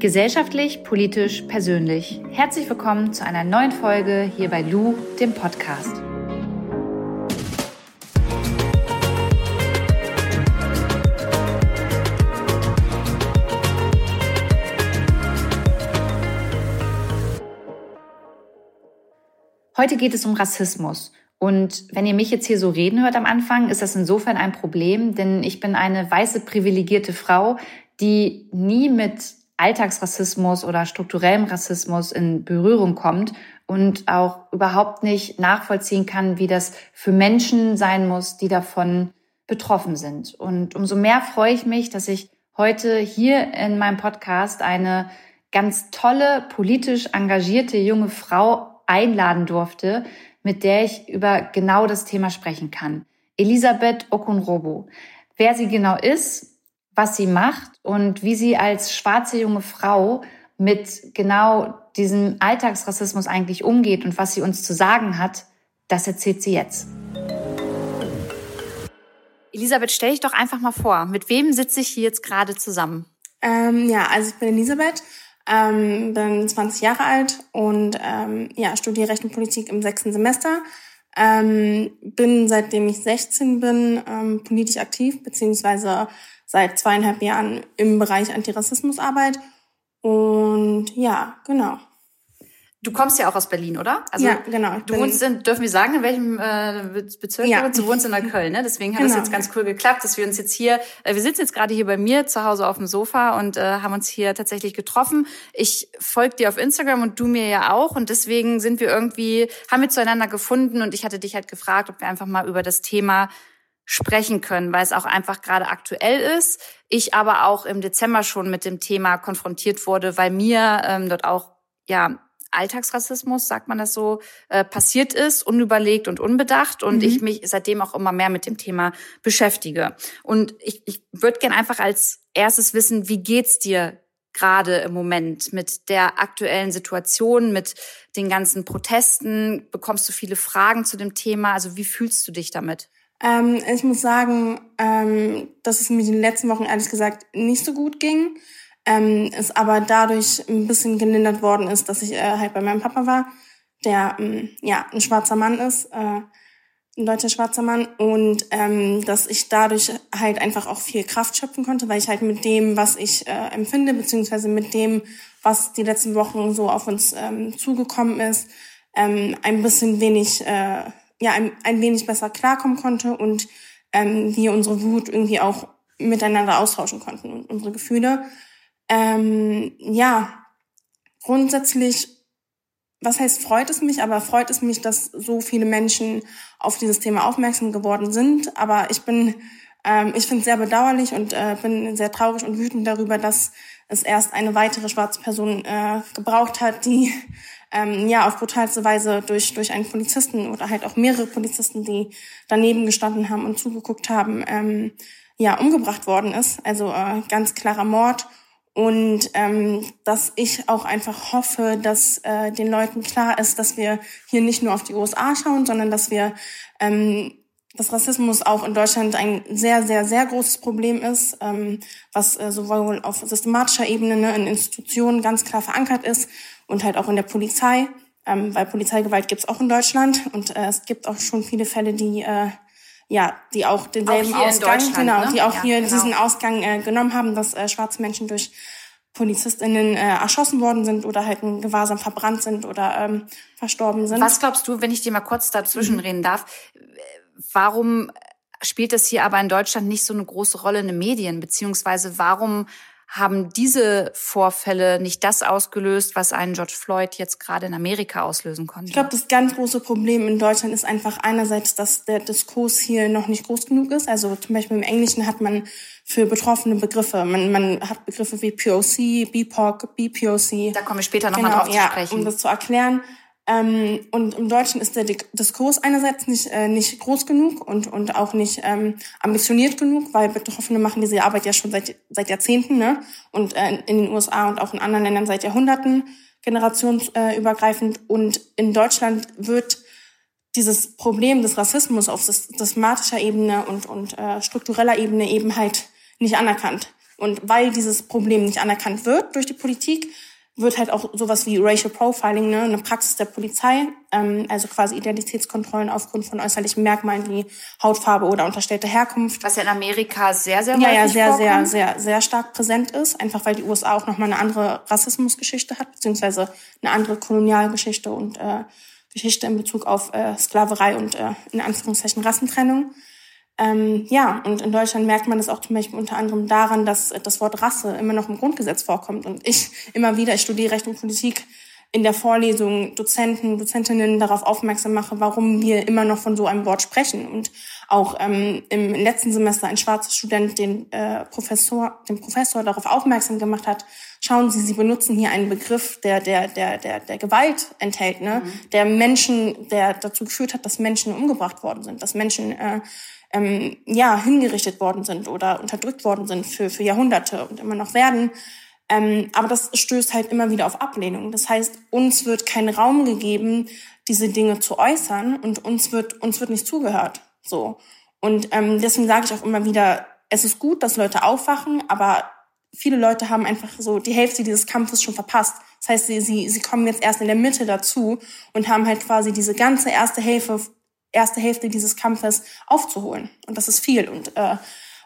Gesellschaftlich, politisch, persönlich. Herzlich willkommen zu einer neuen Folge hier bei Lou, dem Podcast. Heute geht es um Rassismus. Und wenn ihr mich jetzt hier so reden hört am Anfang, ist das insofern ein Problem, denn ich bin eine weiße privilegierte Frau, die nie mit Alltagsrassismus oder strukturellem Rassismus in Berührung kommt und auch überhaupt nicht nachvollziehen kann, wie das für Menschen sein muss, die davon betroffen sind. Und umso mehr freue ich mich, dass ich heute hier in meinem Podcast eine ganz tolle, politisch engagierte junge Frau einladen durfte, mit der ich über genau das Thema sprechen kann. Elisabeth Okunrobo. Wer sie genau ist, was sie macht und wie sie als schwarze junge Frau mit genau diesem Alltagsrassismus eigentlich umgeht und was sie uns zu sagen hat, das erzählt sie jetzt. Elisabeth, stell dich doch einfach mal vor, mit wem sitze ich hier jetzt gerade zusammen? Ähm, ja, also ich bin Elisabeth, ähm, bin 20 Jahre alt und ähm, ja, studiere Recht und Politik im sechsten Semester. Ähm, bin seitdem ich 16 bin ähm, politisch aktiv, beziehungsweise seit zweieinhalb Jahren im Bereich Antirassismusarbeit. Und ja, genau. Du kommst ja auch aus Berlin, oder? Also, ja, genau. Du wohnst in, dürfen wir sagen, in welchem äh, Bezirk ja. du wohnst? Du wohnst in Neukölln, ne? Deswegen hat genau. das jetzt ganz cool geklappt, dass wir uns jetzt hier, äh, wir sitzen jetzt gerade hier bei mir zu Hause auf dem Sofa und äh, haben uns hier tatsächlich getroffen. Ich folge dir auf Instagram und du mir ja auch und deswegen sind wir irgendwie, haben wir zueinander gefunden und ich hatte dich halt gefragt, ob wir einfach mal über das Thema sprechen können, weil es auch einfach gerade aktuell ist. Ich aber auch im Dezember schon mit dem Thema konfrontiert wurde, weil mir ähm, dort auch ja Alltagsrassismus, sagt man das so, äh, passiert ist, unüberlegt und unbedacht und mhm. ich mich seitdem auch immer mehr mit dem Thema beschäftige. Und ich, ich würde gern einfach als erstes wissen, wie geht's dir gerade im Moment mit der aktuellen Situation, mit den ganzen Protesten? Bekommst du viele Fragen zu dem Thema? Also wie fühlst du dich damit? Ähm, ich muss sagen, ähm, dass es mir in den letzten Wochen ehrlich gesagt nicht so gut ging. Ähm, es aber dadurch ein bisschen gelindert worden ist, dass ich äh, halt bei meinem Papa war, der ähm, ja ein schwarzer Mann ist, äh, ein deutscher schwarzer Mann und ähm, dass ich dadurch halt einfach auch viel Kraft schöpfen konnte, weil ich halt mit dem, was ich äh, empfinde, beziehungsweise mit dem, was die letzten Wochen so auf uns ähm, zugekommen ist, ähm, ein bisschen wenig äh, ja ein, ein wenig besser klarkommen konnte und ähm, wir unsere Wut irgendwie auch miteinander austauschen konnten und unsere Gefühle. Ähm, ja, grundsätzlich, was heißt freut es mich, aber freut es mich, dass so viele Menschen auf dieses Thema aufmerksam geworden sind. Aber ich bin, ähm, ich finde es sehr bedauerlich und äh, bin sehr traurig und wütend darüber, dass es erst eine weitere schwarze Person äh, gebraucht hat, die ähm, ja auf brutalste Weise durch durch einen Polizisten oder halt auch mehrere Polizisten, die daneben gestanden haben und zugeguckt haben, ähm, ja umgebracht worden ist. Also äh, ganz klarer Mord und ähm, dass ich auch einfach hoffe, dass äh, den Leuten klar ist, dass wir hier nicht nur auf die USA schauen, sondern dass wir ähm, dass Rassismus auch in Deutschland ein sehr, sehr, sehr großes Problem ist, ähm, was äh, sowohl auf systematischer Ebene ne, in Institutionen ganz klar verankert ist und halt auch in der Polizei, ähm, weil Polizeigewalt gibt es auch in Deutschland und äh, es gibt auch schon viele Fälle, die äh, ja, die auch denselben auch Ausgang, genau, ne? die auch ja, hier genau. diesen Ausgang äh, genommen haben, dass äh, schwarze Menschen durch PolizistInnen äh, erschossen worden sind oder halt in Gewahrsam verbrannt sind oder ähm, verstorben sind. Was glaubst du, wenn ich dir mal kurz dazwischen mhm. reden darf, warum spielt das hier aber in Deutschland nicht so eine große Rolle in den Medien, beziehungsweise warum haben diese Vorfälle nicht das ausgelöst, was einen George Floyd jetzt gerade in Amerika auslösen konnte? Ich glaube, das ganz große Problem in Deutschland ist einfach einerseits, dass der Diskurs hier noch nicht groß genug ist. Also zum Beispiel im Englischen hat man für betroffene Begriffe, man, man hat Begriffe wie POC, BIPOC, BPOC. Da kommen wir später nochmal genau, drauf zu sprechen. Ja, um das zu erklären. Ähm, und im Deutschen ist der Diskurs einerseits nicht, äh, nicht groß genug und, und auch nicht ähm, ambitioniert genug, weil Betroffene machen diese Arbeit ja schon seit, seit Jahrzehnten ne? und äh, in den USA und auch in anderen Ländern seit Jahrhunderten generationsübergreifend. Und in Deutschland wird dieses Problem des Rassismus auf systematischer Ebene und, und äh, struktureller Ebene eben halt nicht anerkannt. Und weil dieses Problem nicht anerkannt wird durch die Politik, wird halt auch sowas wie Racial Profiling, ne, eine Praxis der Polizei, ähm, also quasi Identitätskontrollen aufgrund von äußerlichen Merkmalen wie Hautfarbe oder unterstellte Herkunft. Was ja in Amerika sehr, sehr ja, ja, sehr, sehr, sehr, sehr stark präsent ist, einfach weil die USA auch nochmal eine andere Rassismusgeschichte hat, beziehungsweise eine andere Kolonialgeschichte und äh, Geschichte in Bezug auf äh, Sklaverei und äh, in Anführungszeichen Rassentrennung. Ähm, ja, und in Deutschland merkt man das auch zum Beispiel unter anderem daran, dass das Wort Rasse immer noch im Grundgesetz vorkommt. Und ich immer wieder, ich studiere Recht und Politik, in der Vorlesung Dozenten, Dozentinnen darauf aufmerksam mache, warum wir immer noch von so einem Wort sprechen. Und auch ähm, im letzten Semester ein schwarzer Student den äh, Professor, den Professor darauf aufmerksam gemacht hat, schauen Sie, Sie benutzen hier einen Begriff, der, der, der, der, der Gewalt enthält, ne? Mhm. der Menschen, der dazu geführt hat, dass Menschen umgebracht worden sind, dass Menschen äh, ähm, ja, hingerichtet worden sind oder unterdrückt worden sind für, für Jahrhunderte und immer noch werden. Ähm, aber das stößt halt immer wieder auf Ablehnung. Das heißt, uns wird kein Raum gegeben, diese Dinge zu äußern und uns wird, uns wird nicht zugehört. So. Und ähm, deswegen sage ich auch immer wieder, es ist gut, dass Leute aufwachen, aber viele Leute haben einfach so die Hälfte dieses Kampfes schon verpasst. Das heißt, sie, sie, sie kommen jetzt erst in der Mitte dazu und haben halt quasi diese ganze erste Hälfte erste Hälfte dieses Kampfes aufzuholen. Und das ist viel. Und, äh,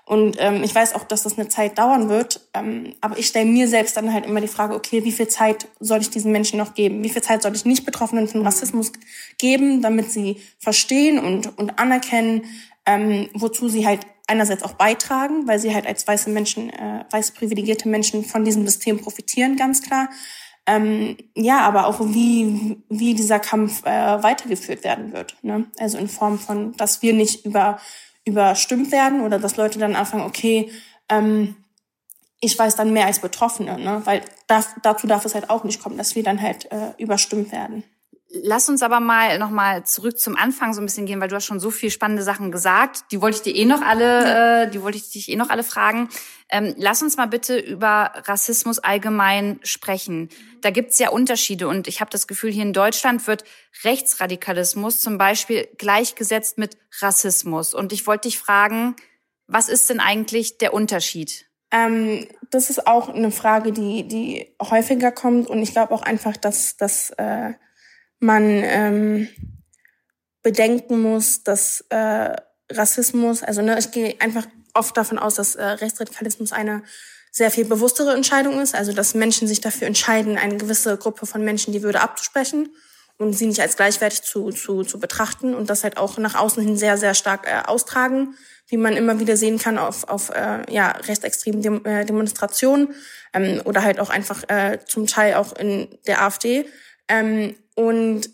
und ähm, ich weiß auch, dass das eine Zeit dauern wird. Ähm, aber ich stelle mir selbst dann halt immer die Frage, okay, wie viel Zeit soll ich diesen Menschen noch geben? Wie viel Zeit soll ich nicht Betroffenen von Rassismus geben, damit sie verstehen und, und anerkennen, ähm, wozu sie halt einerseits auch beitragen, weil sie halt als weiße Menschen, äh, weiße privilegierte Menschen von diesem System profitieren, ganz klar. Ähm, ja, aber auch wie, wie dieser Kampf äh, weitergeführt werden wird. Ne? Also in Form von, dass wir nicht über, überstimmt werden oder dass Leute dann anfangen, okay, ähm, ich weiß dann mehr als Betroffene, ne? weil das, dazu darf es halt auch nicht kommen, dass wir dann halt äh, überstimmt werden. Lass uns aber mal noch mal zurück zum Anfang so ein bisschen gehen, weil du hast schon so viel spannende Sachen gesagt. Die wollte ich dir eh noch alle, äh, die wollte ich dich eh noch alle fragen. Ähm, lass uns mal bitte über Rassismus allgemein sprechen. Da gibt's ja Unterschiede und ich habe das Gefühl, hier in Deutschland wird Rechtsradikalismus zum Beispiel gleichgesetzt mit Rassismus. Und ich wollte dich fragen, was ist denn eigentlich der Unterschied? Ähm, das ist auch eine Frage, die die häufiger kommt und ich glaube auch einfach, dass dass äh, man ähm, bedenken muss, dass äh, Rassismus, also ne, ich gehe einfach oft davon aus, dass äh, Rechtsradikalismus eine sehr viel bewusstere Entscheidung ist, also dass Menschen sich dafür entscheiden, eine gewisse Gruppe von Menschen die Würde abzusprechen und sie nicht als gleichwertig zu, zu, zu betrachten und das halt auch nach außen hin sehr, sehr stark äh, austragen, wie man immer wieder sehen kann auf, auf äh, ja, rechtsextremen Dem äh, Demonstrationen ähm, oder halt auch einfach äh, zum Teil auch in der AfD. Ähm, und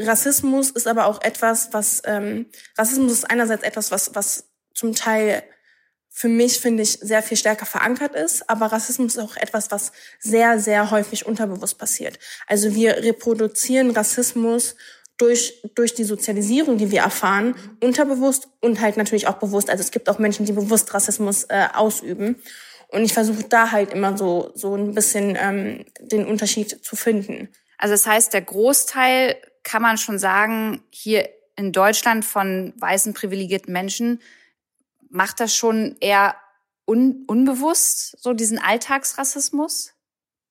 Rassismus ist aber auch etwas, was ähm, Rassismus ist einerseits etwas, was was zum Teil für mich finde ich sehr viel stärker verankert ist, aber Rassismus ist auch etwas, was sehr sehr häufig unterbewusst passiert. Also wir reproduzieren Rassismus durch durch die Sozialisierung, die wir erfahren, unterbewusst und halt natürlich auch bewusst. Also es gibt auch Menschen, die bewusst Rassismus äh, ausüben. Und ich versuche da halt immer so so ein bisschen ähm, den Unterschied zu finden. Also das heißt, der Großteil kann man schon sagen, hier in Deutschland von weißen privilegierten Menschen macht das schon eher un unbewusst, so diesen Alltagsrassismus,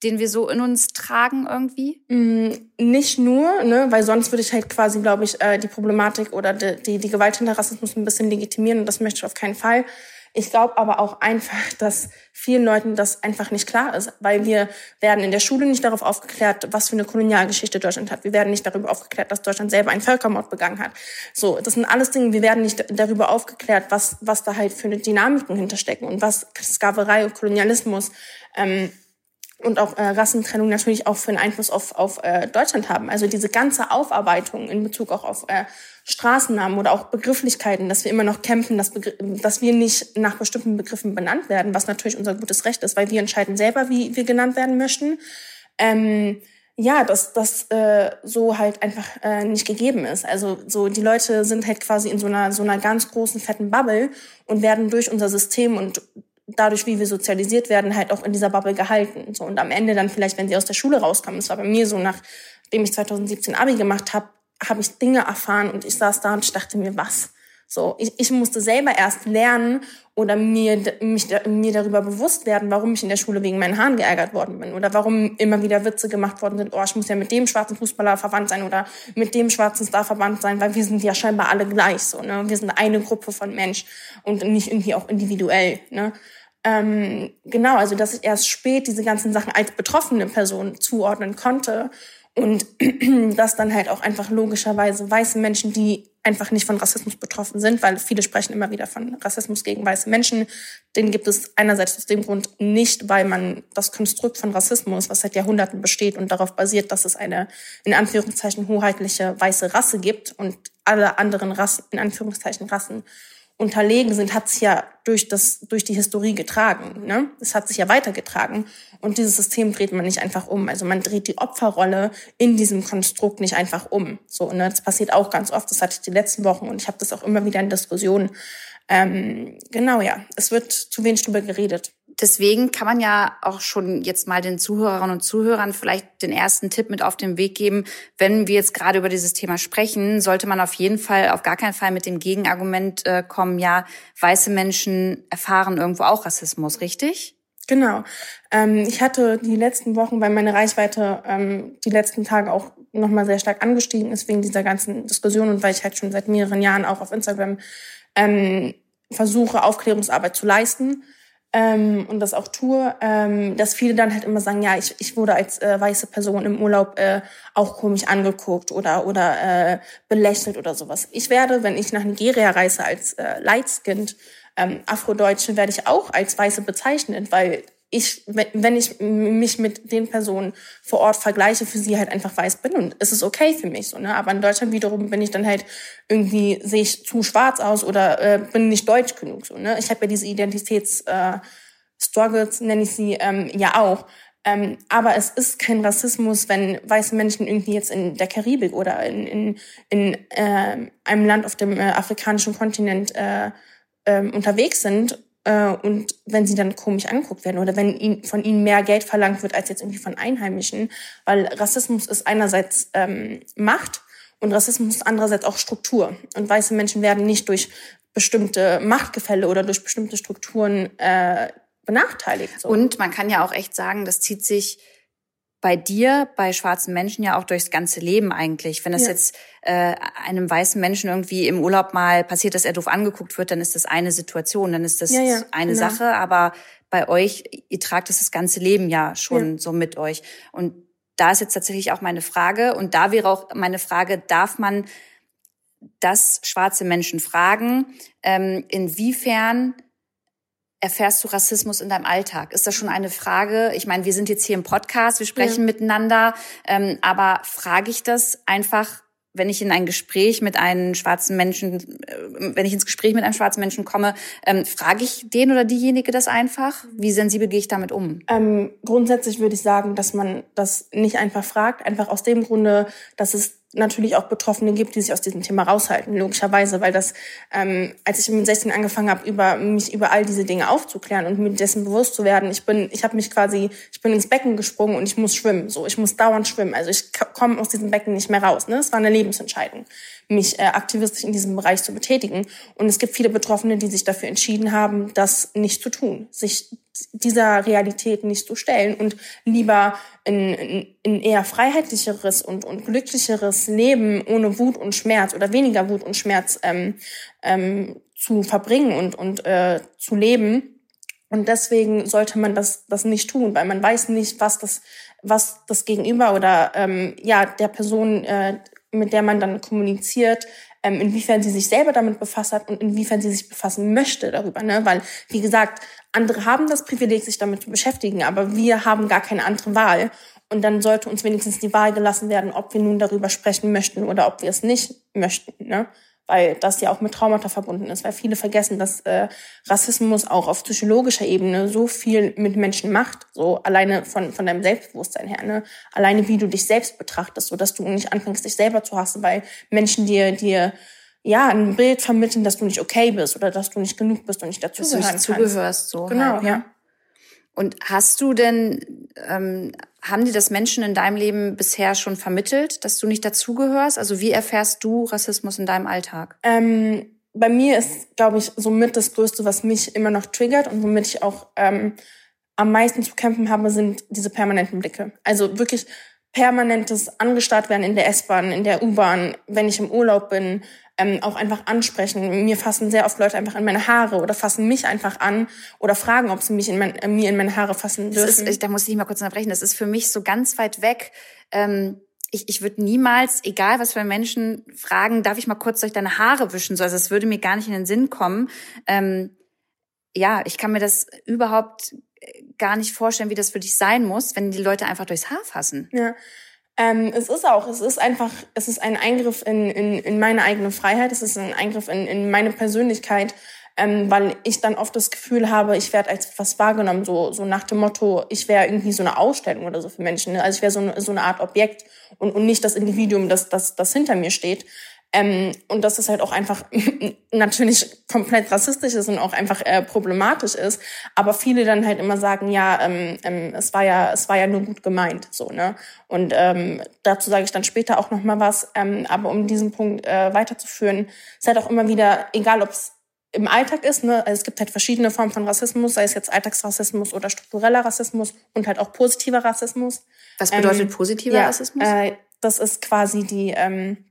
den wir so in uns tragen irgendwie? Mm, nicht nur, ne, weil sonst würde ich halt quasi, glaube ich, äh, die Problematik oder die, die, die Gewalt hinter Rassismus ein bisschen legitimieren und das möchte ich auf keinen Fall. Ich glaube aber auch einfach, dass vielen Leuten das einfach nicht klar ist, weil wir werden in der Schule nicht darauf aufgeklärt, was für eine Kolonialgeschichte Deutschland hat. Wir werden nicht darüber aufgeklärt, dass Deutschland selber einen Völkermord begangen hat. So, das sind alles Dinge, wir werden nicht darüber aufgeklärt, was, was da halt für eine Dynamiken hinterstecken und was Sklaverei und Kolonialismus ähm, und auch äh, Rassentrennung natürlich auch für einen Einfluss auf, auf äh, Deutschland haben. Also diese ganze Aufarbeitung in Bezug auch auf äh, Straßennamen oder auch Begrifflichkeiten, dass wir immer noch kämpfen, dass, dass wir nicht nach bestimmten Begriffen benannt werden, was natürlich unser gutes Recht ist, weil wir entscheiden selber, wie wir genannt werden möchten. Ähm, ja, dass das äh, so halt einfach äh, nicht gegeben ist. Also so die Leute sind halt quasi in so einer so einer ganz großen fetten Bubble und werden durch unser System und dadurch, wie wir sozialisiert werden, halt auch in dieser Bubble gehalten. So und am Ende dann vielleicht, wenn sie aus der Schule rauskommen, das war bei mir so, nachdem ich 2017 Abi gemacht habe, habe ich Dinge erfahren und ich saß da und ich dachte mir, was? So, ich, ich musste selber erst lernen oder mir, mich, mir darüber bewusst werden, warum ich in der Schule wegen meinen Haaren geärgert worden bin oder warum immer wieder Witze gemacht worden sind, oh, ich muss ja mit dem schwarzen Fußballer verwandt sein oder mit dem schwarzen Star verwandt sein, weil wir sind ja scheinbar alle gleich, so, ne? Wir sind eine Gruppe von Mensch und nicht irgendwie auch individuell, ne? Ähm, genau, also dass ich erst spät diese ganzen Sachen als betroffene Person zuordnen konnte und dass dann halt auch einfach logischerweise weiße Menschen, die einfach nicht von Rassismus betroffen sind, weil viele sprechen immer wieder von Rassismus gegen weiße Menschen. Den gibt es einerseits aus dem Grund nicht, weil man das Konstrukt von Rassismus, was seit Jahrhunderten besteht und darauf basiert, dass es eine in Anführungszeichen hoheitliche weiße Rasse gibt und alle anderen Rassen, in Anführungszeichen Rassen unterlegen sind, hat sich ja durch das durch die Historie getragen. Ne? Es hat sich ja weitergetragen und dieses System dreht man nicht einfach um. Also man dreht die Opferrolle in diesem Konstrukt nicht einfach um. So, ne? Das passiert auch ganz oft. Das hatte ich die letzten Wochen und ich habe das auch immer wieder in Diskussionen. Ähm, genau, ja. Es wird zu wenig drüber geredet. Deswegen kann man ja auch schon jetzt mal den Zuhörerinnen und Zuhörern vielleicht den ersten Tipp mit auf den Weg geben. Wenn wir jetzt gerade über dieses Thema sprechen, sollte man auf jeden Fall, auf gar keinen Fall mit dem Gegenargument äh, kommen, ja, weiße Menschen erfahren irgendwo auch Rassismus, richtig? Genau. Ähm, ich hatte die letzten Wochen, weil meine Reichweite ähm, die letzten Tage auch nochmal sehr stark angestiegen ist wegen dieser ganzen Diskussion und weil ich halt schon seit mehreren Jahren auch auf Instagram ähm, versuche, Aufklärungsarbeit zu leisten ähm, und das auch tue, ähm, dass viele dann halt immer sagen, ja, ich, ich wurde als äh, weiße Person im Urlaub äh, auch komisch angeguckt oder oder äh, belächelt oder sowas. Ich werde, wenn ich nach Nigeria reise als äh, Lightskinned ähm, Afrodeutsche, werde ich auch als Weiße bezeichnet, weil ich, wenn ich mich mit den Personen vor Ort vergleiche, für sie halt einfach weiß bin und es ist okay für mich so, ne? Aber in Deutschland wiederum bin ich dann halt irgendwie sehe ich zu schwarz aus oder äh, bin nicht deutsch genug so, ne? Ich habe ja diese Identitäts äh, Struggles nenne ich sie ähm, ja auch. Ähm, aber es ist kein Rassismus, wenn weiße Menschen irgendwie jetzt in der Karibik oder in, in, in äh, einem Land auf dem äh, afrikanischen Kontinent äh, äh, unterwegs sind und wenn sie dann komisch angeguckt werden oder wenn ihnen, von ihnen mehr Geld verlangt wird als jetzt irgendwie von Einheimischen, weil Rassismus ist einerseits ähm, Macht und Rassismus ist andererseits auch Struktur und weiße Menschen werden nicht durch bestimmte Machtgefälle oder durch bestimmte Strukturen äh, benachteiligt. So. Und man kann ja auch echt sagen, das zieht sich bei dir, bei schwarzen Menschen ja auch durchs ganze Leben eigentlich. Wenn das ja. jetzt äh, einem weißen Menschen irgendwie im Urlaub mal passiert, dass er doof angeguckt wird, dann ist das eine Situation, dann ist das ja, ja, eine genau. Sache. Aber bei euch, ihr tragt das das ganze Leben ja schon so mit euch. Und da ist jetzt tatsächlich auch meine Frage. Und da wäre auch meine Frage, darf man das schwarze Menschen fragen, ähm, inwiefern erfährst du Rassismus in deinem Alltag? Ist das schon eine Frage? Ich meine, wir sind jetzt hier im Podcast, wir sprechen ja. miteinander, ähm, aber frage ich das einfach, wenn ich in ein Gespräch mit einem schwarzen Menschen, äh, wenn ich ins Gespräch mit einem schwarzen Menschen komme, ähm, frage ich den oder diejenige das einfach? Wie sensibel gehe ich damit um? Ähm, grundsätzlich würde ich sagen, dass man das nicht einfach fragt, einfach aus dem Grunde, dass es natürlich auch Betroffene gibt, die sich aus diesem Thema raushalten, logischerweise, weil das, ähm, als ich mit 16 angefangen habe, über mich über all diese Dinge aufzuklären und mir dessen bewusst zu werden, ich bin, ich habe mich quasi, ich bin ins Becken gesprungen und ich muss schwimmen, so, ich muss dauernd schwimmen, also ich komme aus diesem Becken nicht mehr raus, ne? Es war eine Lebensentscheidung, mich äh, aktivistisch in diesem Bereich zu betätigen und es gibt viele Betroffene, die sich dafür entschieden haben, das nicht zu tun, sich dieser Realität nicht zu stellen und lieber ein, ein eher freiheitlicheres und, und glücklicheres Leben ohne Wut und Schmerz oder weniger Wut und Schmerz ähm, ähm, zu verbringen und, und äh, zu leben. Und deswegen sollte man das, das nicht tun, weil man weiß nicht, was das, was das Gegenüber oder ähm, ja der Person, äh, mit der man dann kommuniziert, ähm, inwiefern sie sich selber damit befasst hat und inwiefern sie sich befassen möchte darüber. Ne? Weil, wie gesagt, andere haben das Privileg, sich damit zu beschäftigen, aber wir haben gar keine andere Wahl. Und dann sollte uns wenigstens die Wahl gelassen werden, ob wir nun darüber sprechen möchten oder ob wir es nicht möchten. Ne? Weil das ja auch mit Traumata verbunden ist. Weil viele vergessen, dass äh, Rassismus auch auf psychologischer Ebene so viel mit Menschen macht. So alleine von, von deinem Selbstbewusstsein her. Ne? Alleine wie du dich selbst betrachtest, so dass du nicht anfängst, dich selber zu hassen, weil Menschen dir, dir ja, ein Bild vermitteln, dass du nicht okay bist oder dass du nicht genug bist und nicht dazu dass du nicht zugehörst. So genau, halt, ja. Und hast du denn, ähm, haben dir das Menschen in deinem Leben bisher schon vermittelt, dass du nicht dazugehörst? Also wie erfährst du Rassismus in deinem Alltag? Ähm, bei mir ist, glaube ich, somit das Größte, was mich immer noch triggert und womit ich auch ähm, am meisten zu kämpfen habe, sind diese permanenten Blicke. Also wirklich permanentes angestarrt werden in der S-Bahn, in der U-Bahn, wenn ich im Urlaub bin, ähm, auch einfach ansprechen. Mir fassen sehr oft Leute einfach in meine Haare oder fassen mich einfach an oder fragen, ob sie mich in mein, äh, mir in meine Haare fassen dürfen. Ist, da muss ich mal kurz unterbrechen. Das ist für mich so ganz weit weg. Ähm ich, ich würde niemals, egal was für Menschen, fragen, darf ich mal kurz durch deine Haare wischen? So, also es würde mir gar nicht in den Sinn kommen. Ähm, ja, ich kann mir das überhaupt gar nicht vorstellen, wie das für dich sein muss, wenn die Leute einfach durchs Haar fassen. Ja. Ähm, es ist auch, es ist einfach, es ist ein Eingriff in, in, in meine eigene Freiheit, es ist ein Eingriff in, in meine Persönlichkeit, ähm, weil ich dann oft das Gefühl habe, ich werde als was wahrgenommen, so, so nach dem Motto, ich wäre irgendwie so eine Ausstellung oder so für Menschen. Ne? Also ich wäre so, eine, so eine Art Objekt und, und nicht das Individuum, das, das, das hinter mir steht. Ähm, und dass es halt auch einfach natürlich komplett rassistisch ist und auch einfach äh, problematisch ist. Aber viele dann halt immer sagen, ja, ähm, ähm, es war ja, es war ja nur gut gemeint, so ne. Und ähm, dazu sage ich dann später auch noch mal was. Ähm, aber um diesen Punkt äh, weiterzuführen, ist halt auch immer wieder, egal ob es im Alltag ist, ne, also es gibt halt verschiedene Formen von Rassismus, sei es jetzt Alltagsrassismus oder struktureller Rassismus und halt auch positiver Rassismus. Was bedeutet ähm, positiver ja, Rassismus? Äh, das ist quasi die ähm,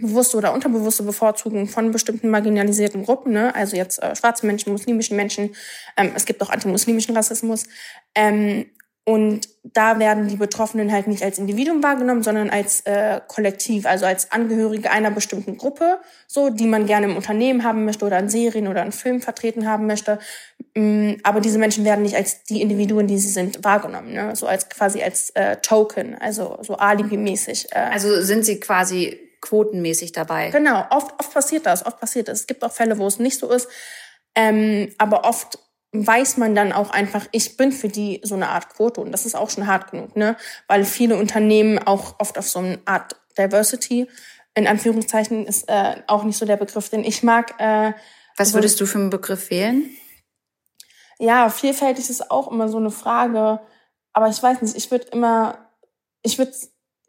bewusste oder unterbewusste Bevorzugung von bestimmten marginalisierten Gruppen, ne? also jetzt äh, schwarze Menschen, muslimischen Menschen, ähm, es gibt auch antimuslimischen Rassismus. Ähm, und da werden die Betroffenen halt nicht als Individuum wahrgenommen, sondern als äh, Kollektiv, also als Angehörige einer bestimmten Gruppe, so die man gerne im Unternehmen haben möchte oder in Serien oder in Filmen vertreten haben möchte. Ähm, aber diese Menschen werden nicht als die Individuen, die sie sind, wahrgenommen, ne? so als quasi als äh, Token, also so alibi-mäßig. Äh. Also sind sie quasi quotenmäßig dabei. Genau, oft, oft passiert das, oft passiert das. Es gibt auch Fälle, wo es nicht so ist. Ähm, aber oft weiß man dann auch einfach, ich bin für die so eine Art Quote und das ist auch schon hart genug, ne? Weil viele Unternehmen auch oft auf so eine Art Diversity, in Anführungszeichen, ist äh, auch nicht so der Begriff, den ich mag. Äh, Was würdest so, du für einen Begriff wählen? Ja, vielfältig ist auch immer so eine Frage, aber ich weiß nicht, ich würde immer, ich würde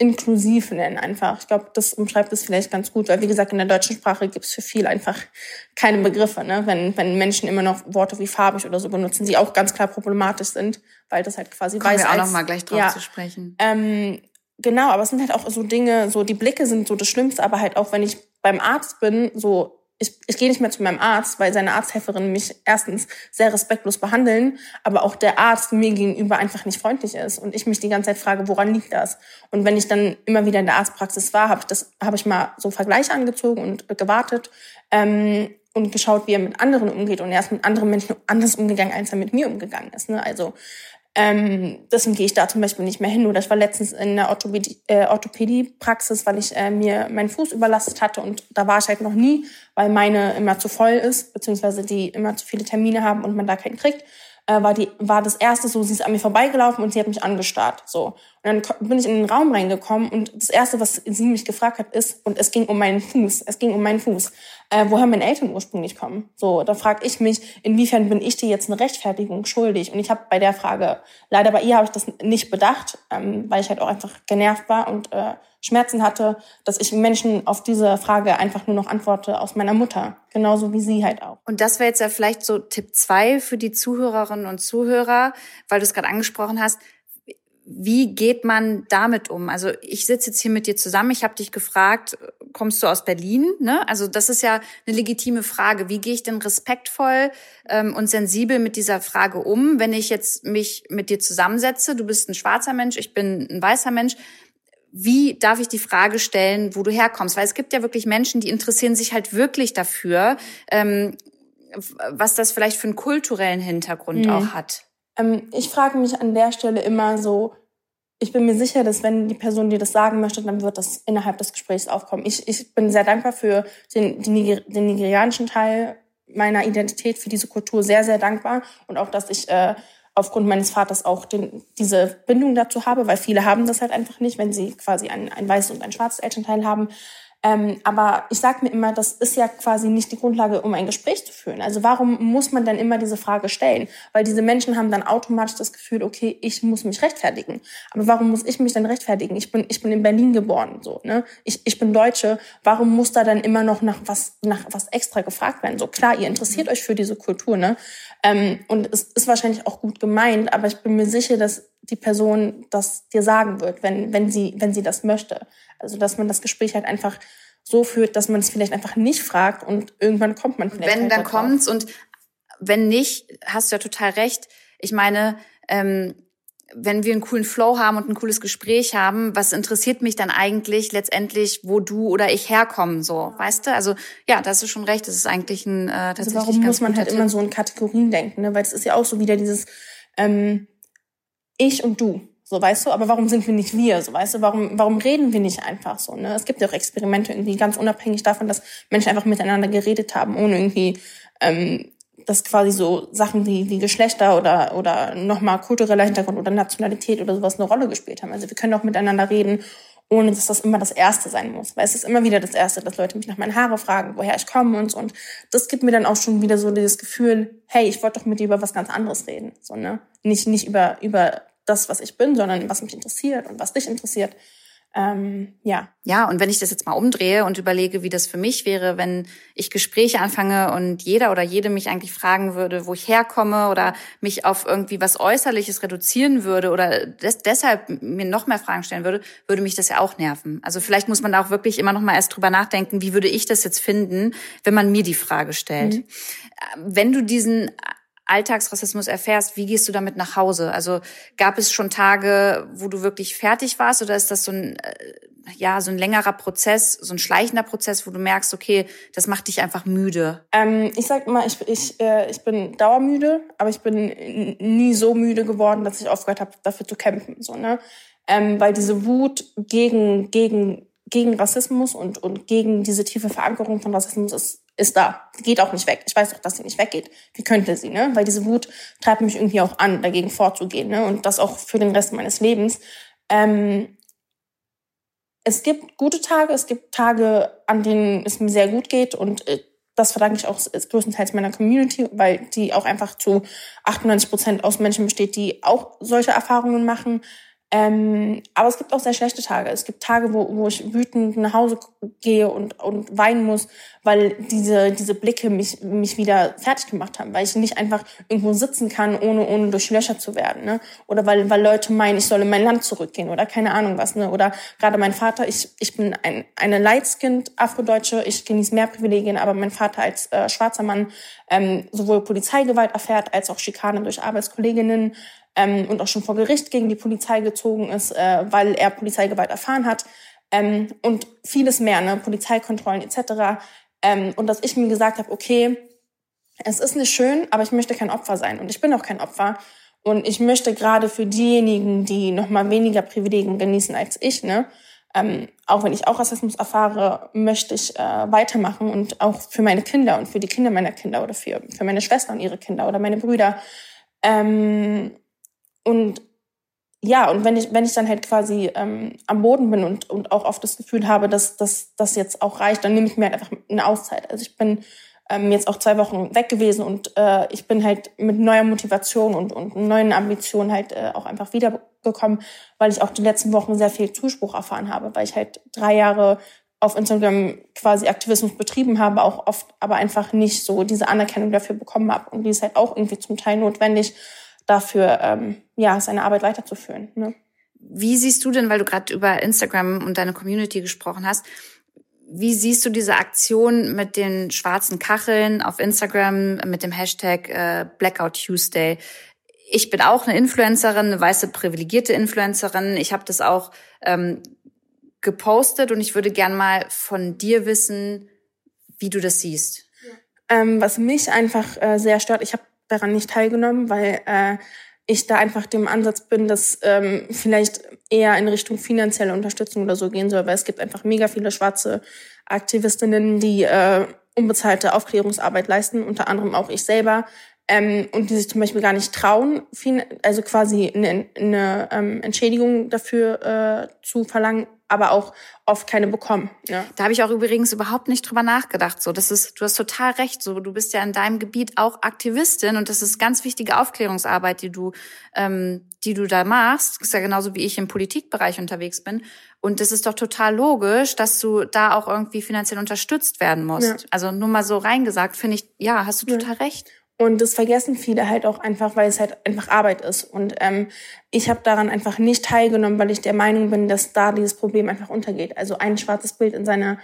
inklusiv nennen einfach. Ich glaube, das umschreibt es vielleicht ganz gut, weil wie gesagt, in der deutschen Sprache gibt es für viel einfach keine Begriffe. Ne? Wenn, wenn Menschen immer noch Worte wie farbig oder so benutzen, die auch ganz klar problematisch sind, weil das halt quasi Kommen weiß wir auch als, noch mal gleich drauf ja, zu sprechen. Ähm, genau, aber es sind halt auch so Dinge, so die Blicke sind so das Schlimmste, aber halt auch wenn ich beim Arzt bin, so ich, ich gehe nicht mehr zu meinem Arzt, weil seine Arzthelferin mich erstens sehr respektlos behandeln, aber auch der Arzt mir gegenüber einfach nicht freundlich ist und ich mich die ganze Zeit frage, woran liegt das? Und wenn ich dann immer wieder in der Arztpraxis war, habe ich das habe ich mal so Vergleiche angezogen und gewartet ähm, und geschaut, wie er mit anderen umgeht und er ist mit anderen Menschen anders umgegangen, als er mit mir umgegangen ist. Ne? Also ähm, deswegen gehe ich da zum Beispiel nicht mehr hin. Oder ich war letztens in der Orthopädie, äh, Orthopädie-Praxis, weil ich äh, mir meinen Fuß überlastet hatte und da war ich halt noch nie, weil meine immer zu voll ist, beziehungsweise die immer zu viele Termine haben und man da keinen kriegt. Äh, war die war das erste so, sie ist an mir vorbeigelaufen und sie hat mich angestarrt. So und dann bin ich in den Raum reingekommen und das erste, was sie mich gefragt hat, ist und es ging um meinen Fuß. Es ging um meinen Fuß äh, woher meine Eltern ursprünglich kommen. So, da frage ich mich, inwiefern bin ich dir jetzt eine Rechtfertigung schuldig? Und ich habe bei der Frage, leider bei ihr habe ich das nicht bedacht, ähm, weil ich halt auch einfach genervt war und äh, Schmerzen hatte, dass ich Menschen auf diese Frage einfach nur noch antworte aus meiner Mutter. Genauso wie sie halt auch. Und das wäre jetzt ja vielleicht so Tipp zwei für die Zuhörerinnen und Zuhörer, weil du es gerade angesprochen hast wie geht man damit um? Also ich sitze jetzt hier mit dir zusammen, ich habe dich gefragt, kommst du aus Berlin? Ne? Also das ist ja eine legitime Frage. Wie gehe ich denn respektvoll ähm, und sensibel mit dieser Frage um, wenn ich jetzt mich mit dir zusammensetze? Du bist ein schwarzer Mensch, ich bin ein weißer Mensch. Wie darf ich die Frage stellen, wo du herkommst? Weil es gibt ja wirklich Menschen, die interessieren sich halt wirklich dafür, ähm, was das vielleicht für einen kulturellen Hintergrund mhm. auch hat. Ähm, ich frage mich an der Stelle immer so, ich bin mir sicher, dass wenn die Person dir das sagen möchte, dann wird das innerhalb des Gesprächs aufkommen. Ich, ich bin sehr dankbar für den, den, den nigerianischen Teil meiner Identität, für diese Kultur sehr, sehr dankbar. Und auch, dass ich äh, aufgrund meines Vaters auch den, diese Bindung dazu habe, weil viele haben das halt einfach nicht, wenn sie quasi ein, ein weißes und ein schwarzes Elternteil haben. Ähm, aber ich sage mir immer, das ist ja quasi nicht die Grundlage, um ein Gespräch zu führen. Also warum muss man dann immer diese Frage stellen? Weil diese Menschen haben dann automatisch das Gefühl, okay, ich muss mich rechtfertigen. Aber warum muss ich mich dann rechtfertigen? Ich bin, ich bin in Berlin geboren, so, ne? Ich, ich bin Deutsche. Warum muss da dann immer noch nach was, nach was extra gefragt werden? So, klar, ihr interessiert euch für diese Kultur, ne? Ähm, und es ist wahrscheinlich auch gut gemeint, aber ich bin mir sicher, dass die Person das dir sagen wird, wenn, wenn sie, wenn sie das möchte. Also, dass man das Gespräch halt einfach so führt, dass man es vielleicht einfach nicht fragt und irgendwann kommt man vielleicht. Wenn, halt dann kommt's und wenn nicht, hast du ja total recht. Ich meine, ähm, wenn wir einen coolen Flow haben und ein cooles Gespräch haben, was interessiert mich dann eigentlich letztendlich, wo du oder ich herkommen, so, weißt du? Also ja, das ist schon recht. Das ist eigentlich ein äh, also tatsächlich also warum muss man halt Tipp. immer so in Kategorien denken, ne? Weil es ist ja auch so wieder dieses ähm, ich und du. So, weißt du, aber warum sind wir nicht wir? So, weißt du, warum, warum reden wir nicht einfach so? Ne? Es gibt ja auch Experimente irgendwie ganz unabhängig davon, dass Menschen einfach miteinander geredet haben, ohne irgendwie ähm, dass quasi so Sachen wie, wie Geschlechter oder, oder nochmal kultureller Hintergrund oder Nationalität oder sowas eine Rolle gespielt haben. Also wir können auch miteinander reden, ohne dass das immer das Erste sein muss. Weil es ist immer wieder das Erste, dass Leute mich nach meinen Haare fragen, woher ich komme und so. Und das gibt mir dann auch schon wieder so dieses Gefühl, hey, ich wollte doch mit dir über was ganz anderes reden. So, ne? Nicht, nicht über, über das, was ich bin, sondern was mich interessiert und was dich interessiert. Ähm, ja. Ja, und wenn ich das jetzt mal umdrehe und überlege, wie das für mich wäre, wenn ich Gespräche anfange und jeder oder jede mich eigentlich fragen würde, wo ich herkomme oder mich auf irgendwie was Äußerliches reduzieren würde oder des, deshalb mir noch mehr Fragen stellen würde, würde mich das ja auch nerven. Also vielleicht muss man da auch wirklich immer noch mal erst drüber nachdenken, wie würde ich das jetzt finden, wenn man mir die Frage stellt. Mhm. Wenn du diesen Alltagsrassismus erfährst, wie gehst du damit nach Hause? Also gab es schon Tage, wo du wirklich fertig warst oder ist das so ein äh, ja so ein längerer Prozess, so ein schleichender Prozess, wo du merkst, okay, das macht dich einfach müde? Ähm, ich sag mal, ich, ich, äh, ich bin dauermüde, aber ich bin nie so müde geworden, dass ich aufgehört habe, dafür zu kämpfen. So ne, ähm, weil diese Wut gegen gegen gegen Rassismus und, und gegen diese tiefe Verankerung von Rassismus ist ist da. Die geht auch nicht weg. Ich weiß auch, dass sie nicht weggeht. Wie könnte sie, ne? Weil diese Wut treibt mich irgendwie auch an, dagegen vorzugehen, ne? Und das auch für den Rest meines Lebens. Ähm, es gibt gute Tage, es gibt Tage, an denen es mir sehr gut geht und äh, das verdanke ich auch größtenteils meiner Community, weil die auch einfach zu 98 Prozent aus Menschen besteht, die auch solche Erfahrungen machen. Ähm, aber es gibt auch sehr schlechte Tage. Es gibt Tage, wo, wo ich wütend nach Hause gehe und, und weinen muss, weil diese, diese Blicke mich, mich wieder fertig gemacht haben, weil ich nicht einfach irgendwo sitzen kann, ohne, ohne durchlöchert zu werden. Ne? Oder weil, weil Leute meinen, ich soll in mein Land zurückgehen oder keine Ahnung was. Ne? Oder gerade mein Vater, ich, ich bin ein, eine Lightskind Afrodeutsche, ich genieße mehr Privilegien, aber mein Vater als äh, schwarzer Mann ähm, sowohl Polizeigewalt erfährt, als auch Schikanen durch Arbeitskolleginnen ähm, und auch schon vor Gericht gegen die Polizei gezogen ist, äh, weil er Polizeigewalt erfahren hat ähm, und vieles mehr, ne, Polizeikontrollen etc. Ähm, und dass ich mir gesagt habe, okay, es ist nicht schön, aber ich möchte kein Opfer sein und ich bin auch kein Opfer. Und ich möchte gerade für diejenigen, die noch mal weniger Privilegien genießen als ich, ne, ähm, auch wenn ich auch Rassismus erfahre, möchte ich äh, weitermachen und auch für meine Kinder und für die Kinder meiner Kinder oder für, für meine Schwestern und ihre Kinder oder meine Brüder. Ähm, und ja, und wenn ich, wenn ich dann halt quasi ähm, am Boden bin und, und auch oft das Gefühl habe, dass das jetzt auch reicht, dann nehme ich mir halt einfach eine Auszeit. Also ich bin ähm, jetzt auch zwei Wochen weg gewesen und äh, ich bin halt mit neuer Motivation und, und neuen Ambitionen halt äh, auch einfach wiedergekommen, weil ich auch die letzten Wochen sehr viel Zuspruch erfahren habe, weil ich halt drei Jahre auf Instagram quasi Aktivismus betrieben habe, auch oft aber einfach nicht so diese Anerkennung dafür bekommen habe. Und die ist halt auch irgendwie zum Teil notwendig, dafür ähm, ja seine Arbeit weiterzuführen. Ne? Wie siehst du denn, weil du gerade über Instagram und deine Community gesprochen hast, wie siehst du diese Aktion mit den schwarzen Kacheln auf Instagram mit dem Hashtag äh, Blackout Tuesday? Ich bin auch eine Influencerin, eine weiße privilegierte Influencerin. Ich habe das auch ähm, gepostet und ich würde gern mal von dir wissen, wie du das siehst. Ähm, was mich einfach äh, sehr stört, ich habe daran nicht teilgenommen, weil äh, ich da einfach dem Ansatz bin, dass ähm, vielleicht eher in Richtung finanzielle Unterstützung oder so gehen soll, weil es gibt einfach mega viele schwarze Aktivistinnen, die äh, unbezahlte Aufklärungsarbeit leisten, unter anderem auch ich selber, ähm, und die sich zum Beispiel gar nicht trauen, also quasi eine, eine ähm, Entschädigung dafür äh, zu verlangen, aber auch oft keine bekommen. Ja. Da habe ich auch übrigens überhaupt nicht drüber nachgedacht. So, das ist, du hast total recht. So, du bist ja in deinem Gebiet auch Aktivistin und das ist ganz wichtige Aufklärungsarbeit, die du, ähm, die du da machst. Das ist ja genauso wie ich im Politikbereich unterwegs bin. Und das ist doch total logisch, dass du da auch irgendwie finanziell unterstützt werden musst. Ja. Also nur mal so reingesagt, finde ich, ja, hast du total ja. recht. Und das vergessen viele halt auch einfach, weil es halt einfach Arbeit ist. Und ähm, ich habe daran einfach nicht teilgenommen, weil ich der Meinung bin, dass da dieses Problem einfach untergeht. Also ein schwarzes Bild in seiner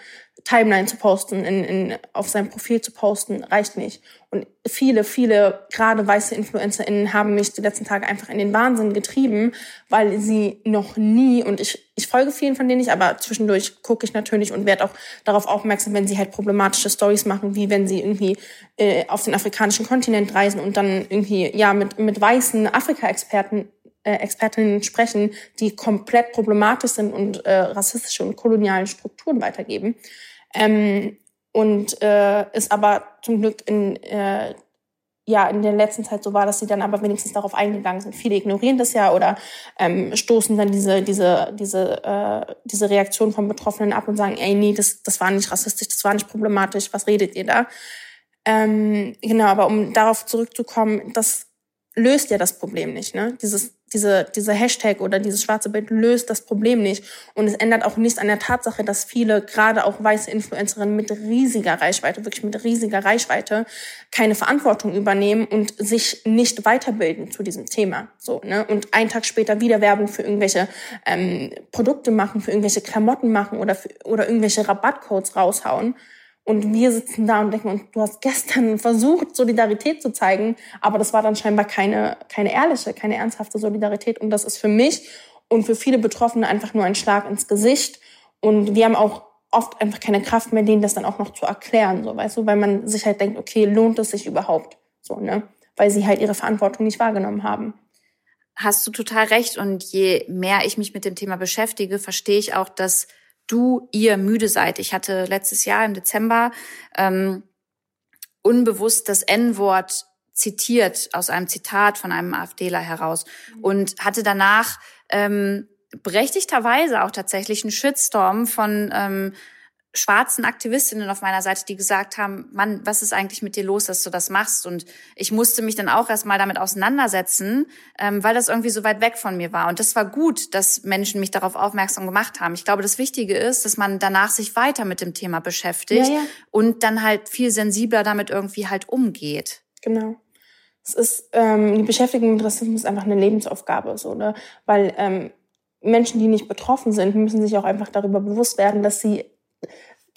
Timeline zu posten, in, in, auf seinem Profil zu posten, reicht nicht. Und viele, viele, gerade weiße InfluencerInnen haben mich die letzten Tage einfach in den Wahnsinn getrieben, weil sie noch nie, und ich, ich folge vielen von denen nicht, aber zwischendurch gucke ich natürlich und werde auch darauf aufmerksam, wenn sie halt problematische Stories machen, wie wenn sie irgendwie äh, auf den afrikanischen Kontinent reisen und dann irgendwie ja mit, mit weißen Afrika-Experten Expertinnen sprechen, die komplett problematisch sind und äh, rassistische und kolonialen Strukturen weitergeben. Ähm, und äh, ist aber zum Glück in äh, ja in der letzten Zeit so war, dass sie dann aber wenigstens darauf eingegangen sind. Viele ignorieren das ja oder ähm, stoßen dann diese diese diese äh, diese Reaktion von Betroffenen ab und sagen, ey nee, das das war nicht rassistisch, das war nicht problematisch, was redet ihr da? Ähm, genau, aber um darauf zurückzukommen, das löst ja das Problem nicht, ne? Dieses diese, diese Hashtag oder dieses schwarze Bild löst das Problem nicht. Und es ändert auch nichts an der Tatsache, dass viele, gerade auch weiße Influencerinnen mit riesiger Reichweite, wirklich mit riesiger Reichweite, keine Verantwortung übernehmen und sich nicht weiterbilden zu diesem Thema. So, ne? Und einen Tag später wieder Werbung für irgendwelche ähm, Produkte machen, für irgendwelche Klamotten machen oder, für, oder irgendwelche Rabattcodes raushauen. Und wir sitzen da und denken, und du hast gestern versucht, Solidarität zu zeigen, aber das war dann scheinbar keine, keine ehrliche, keine ernsthafte Solidarität. Und das ist für mich und für viele Betroffene einfach nur ein Schlag ins Gesicht. Und wir haben auch oft einfach keine Kraft mehr, denen das dann auch noch zu erklären, so, weißt du, weil man sich halt denkt, okay, lohnt es sich überhaupt? So, ne? Weil sie halt ihre Verantwortung nicht wahrgenommen haben. Hast du total recht. Und je mehr ich mich mit dem Thema beschäftige, verstehe ich auch, dass du, ihr müde seid. Ich hatte letztes Jahr im Dezember ähm, unbewusst das N-Wort zitiert aus einem Zitat von einem AfDler heraus und hatte danach ähm, berechtigterweise auch tatsächlich einen Shitstorm von ähm, schwarzen Aktivistinnen auf meiner Seite, die gesagt haben, Mann, was ist eigentlich mit dir los, dass du das machst? Und ich musste mich dann auch erstmal damit auseinandersetzen, ähm, weil das irgendwie so weit weg von mir war. Und das war gut, dass Menschen mich darauf aufmerksam gemacht haben. Ich glaube, das Wichtige ist, dass man danach sich weiter mit dem Thema beschäftigt ja, ja. und dann halt viel sensibler damit irgendwie halt umgeht. Genau. Es ist, ähm, die Beschäftigung mit Rassismus ist einfach eine Lebensaufgabe, so, ne? Weil ähm, Menschen, die nicht betroffen sind, müssen sich auch einfach darüber bewusst werden, dass sie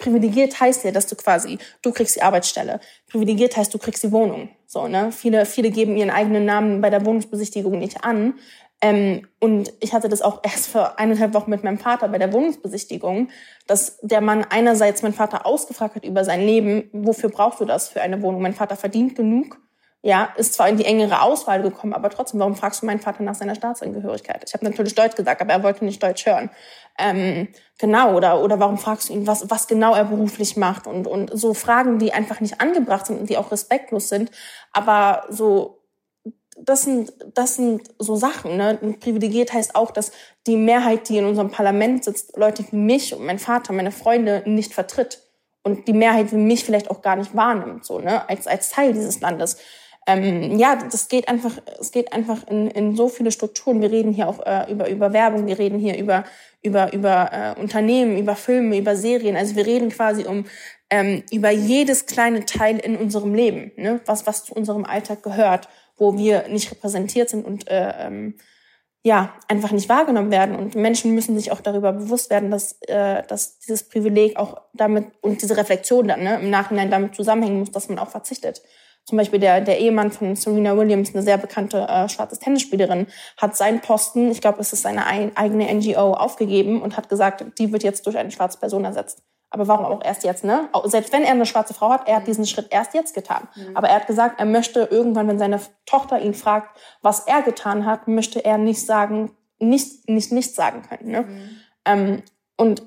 privilegiert heißt ja, dass du quasi, du kriegst die Arbeitsstelle. Privilegiert heißt, du kriegst die Wohnung. So, ne? Viele, viele geben ihren eigenen Namen bei der Wohnungsbesichtigung nicht an. Ähm, und ich hatte das auch erst vor eineinhalb Wochen mit meinem Vater bei der Wohnungsbesichtigung, dass der Mann einerseits mein Vater ausgefragt hat über sein Leben, wofür brauchst du das für eine Wohnung? Mein Vater verdient genug ja, ist zwar in die engere Auswahl gekommen, aber trotzdem, warum fragst du meinen Vater nach seiner Staatsangehörigkeit? Ich habe natürlich Deutsch gesagt, aber er wollte nicht Deutsch hören. Ähm, genau, oder, oder warum fragst du ihn, was, was genau er beruflich macht? Und, und so Fragen, die einfach nicht angebracht sind und die auch respektlos sind. Aber so, das sind, das sind so Sachen. Ne? privilegiert heißt auch, dass die Mehrheit, die in unserem Parlament sitzt, Leute wie mich und mein Vater, meine Freunde nicht vertritt. Und die Mehrheit wie mich vielleicht auch gar nicht wahrnimmt, so, ne, als, als Teil dieses Landes ähm, ja, das geht einfach, es geht einfach in, in so viele Strukturen. Wir reden hier auch äh, über, über Werbung, wir reden hier über, über, über äh, Unternehmen, über Filme, über Serien. Also wir reden quasi um ähm, über jedes kleine Teil in unserem Leben, ne? was, was zu unserem Alltag gehört, wo wir nicht repräsentiert sind und äh, ähm, ja, einfach nicht wahrgenommen werden. Und Menschen müssen sich auch darüber bewusst werden, dass, äh, dass dieses Privileg auch damit und diese Reflexion dann ne, im Nachhinein damit zusammenhängen muss, dass man auch verzichtet. Zum Beispiel der, der Ehemann von Serena Williams, eine sehr bekannte äh, schwarze Tennisspielerin, hat seinen Posten, ich glaube, es ist seine ein, eigene NGO, aufgegeben und hat gesagt, die wird jetzt durch eine schwarze Person ersetzt. Aber warum auch erst jetzt, ne? Selbst wenn er eine schwarze Frau hat, er hat diesen Schritt erst jetzt getan. Mhm. Aber er hat gesagt, er möchte irgendwann, wenn seine Tochter ihn fragt, was er getan hat, möchte er nicht sagen, nicht, nicht, nicht sagen können, ne? Mhm. Ähm, und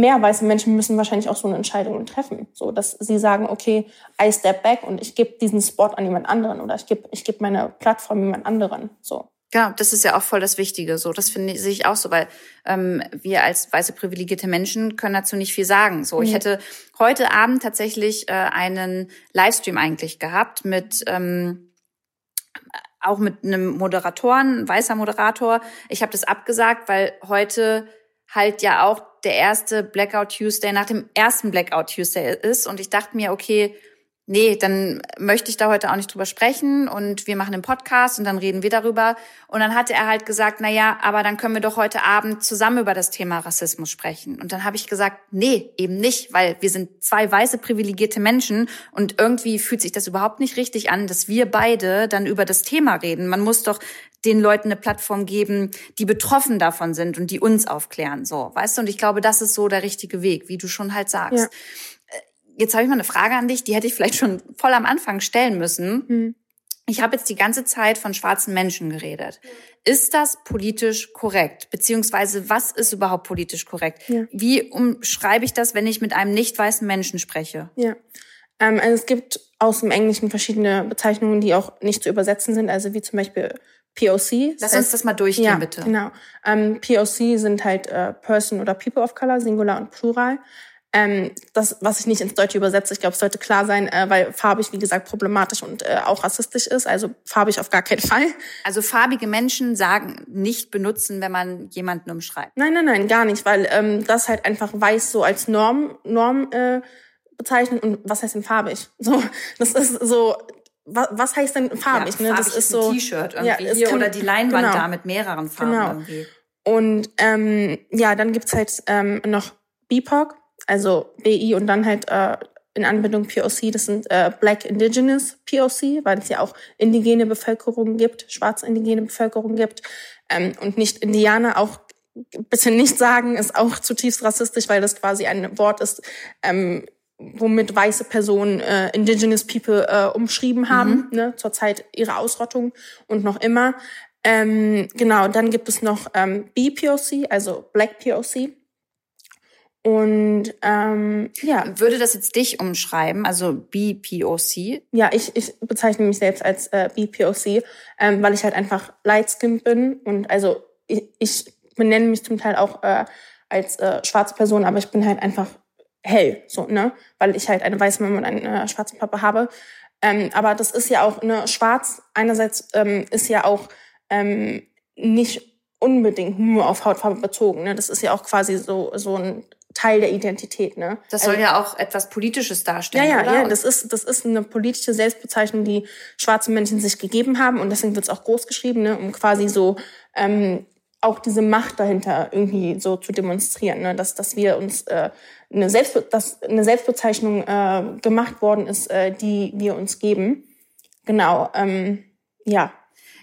mehr weiße Menschen müssen wahrscheinlich auch so eine Entscheidung treffen, so dass sie sagen, okay, I step back und ich gebe diesen Spot an jemand anderen oder ich gebe ich gebe meine Plattform jemand anderen, so. Genau, das ist ja auch voll das Wichtige. So, das finde ich, auch so, weil ähm, wir als weiße privilegierte Menschen können dazu nicht viel sagen. So, mhm. ich hätte heute Abend tatsächlich äh, einen Livestream eigentlich gehabt mit ähm, auch mit einem Moderatoren, weißer Moderator. Ich habe das abgesagt, weil heute halt ja auch der erste Blackout Tuesday nach dem ersten Blackout Tuesday ist und ich dachte mir, okay, nee, dann möchte ich da heute auch nicht drüber sprechen und wir machen einen Podcast und dann reden wir darüber. Und dann hatte er halt gesagt, na ja, aber dann können wir doch heute Abend zusammen über das Thema Rassismus sprechen. Und dann habe ich gesagt, nee, eben nicht, weil wir sind zwei weiße privilegierte Menschen und irgendwie fühlt sich das überhaupt nicht richtig an, dass wir beide dann über das Thema reden. Man muss doch den Leuten eine Plattform geben, die betroffen davon sind und die uns aufklären, so, weißt du? Und ich glaube, das ist so der richtige Weg, wie du schon halt sagst. Ja. Jetzt habe ich mal eine Frage an dich, die hätte ich vielleicht schon voll am Anfang stellen müssen. Hm. Ich habe jetzt die ganze Zeit von schwarzen Menschen geredet. Ist das politisch korrekt? Beziehungsweise was ist überhaupt politisch korrekt? Ja. Wie umschreibe ich das, wenn ich mit einem nicht weißen Menschen spreche? Ja. Ähm, also es gibt aus dem Englischen verschiedene Bezeichnungen, die auch nicht zu übersetzen sind, also wie zum Beispiel POC. Lass uns das mal durchgehen, ja, bitte. Genau. Ähm, POC sind halt äh, Person oder People of Color, Singular und Plural. Ähm, das, was ich nicht ins Deutsche übersetze, ich glaube, es sollte klar sein, äh, weil farbig, wie gesagt, problematisch und äh, auch rassistisch ist. Also farbig auf gar keinen Fall. Also farbige Menschen sagen, nicht benutzen, wenn man jemanden umschreibt. Nein, nein, nein, gar nicht, weil ähm, das halt einfach weiß so als Norm, Norm äh, bezeichnet. Und was heißt denn farbig? So, das ist so, was, was heißt denn farbig? Ja, ne? Das ist, so T-Shirt irgendwie ja, hier oder die Leinwand genau, da mit mehreren Farben genau. irgendwie. Und ähm, ja, dann gibt's halt ähm, noch BIPOC, also BI und dann halt äh, in Anbindung POC, das sind äh, Black Indigenous POC, weil es ja auch indigene Bevölkerung gibt, schwarze indigene Bevölkerung gibt ähm, und nicht Indianer auch bitte nicht sagen, ist auch zutiefst rassistisch, weil das quasi ein Wort ist, ähm, womit weiße Personen äh, Indigenous People äh, umschrieben haben, mhm. ne, zur Zeit ihrer Ausrottung und noch immer. Ähm, genau, dann gibt es noch ähm, BPOC, also Black POC. Und ähm, ja. Würde das jetzt dich umschreiben, also BPOC? Ja, ich, ich bezeichne mich selbst als äh, BPOC, ähm, weil ich halt einfach light-skinned bin und also ich, ich benenne mich zum Teil auch äh, als äh, schwarze Person, aber ich bin halt einfach hell, so, ne? Weil ich halt eine weiße Mama und einen äh, schwarzen Papa habe. Ähm, aber das ist ja auch, ne, schwarz einerseits ähm, ist ja auch ähm, nicht unbedingt nur auf Hautfarbe bezogen. Ne? Das ist ja auch quasi so, so ein Teil der Identität. Ne? Das soll also, ja auch etwas Politisches darstellen. Ja, ja, oder? ja. Das ist, das ist eine politische Selbstbezeichnung, die schwarze Menschen sich gegeben haben und deswegen wird es auch groß geschrieben, ne? um quasi so ähm, auch diese Macht dahinter irgendwie so zu demonstrieren, ne? dass, dass wir uns äh, eine, Selbst, dass eine Selbstbezeichnung äh, gemacht worden ist, äh, die wir uns geben. Genau, ähm, ja.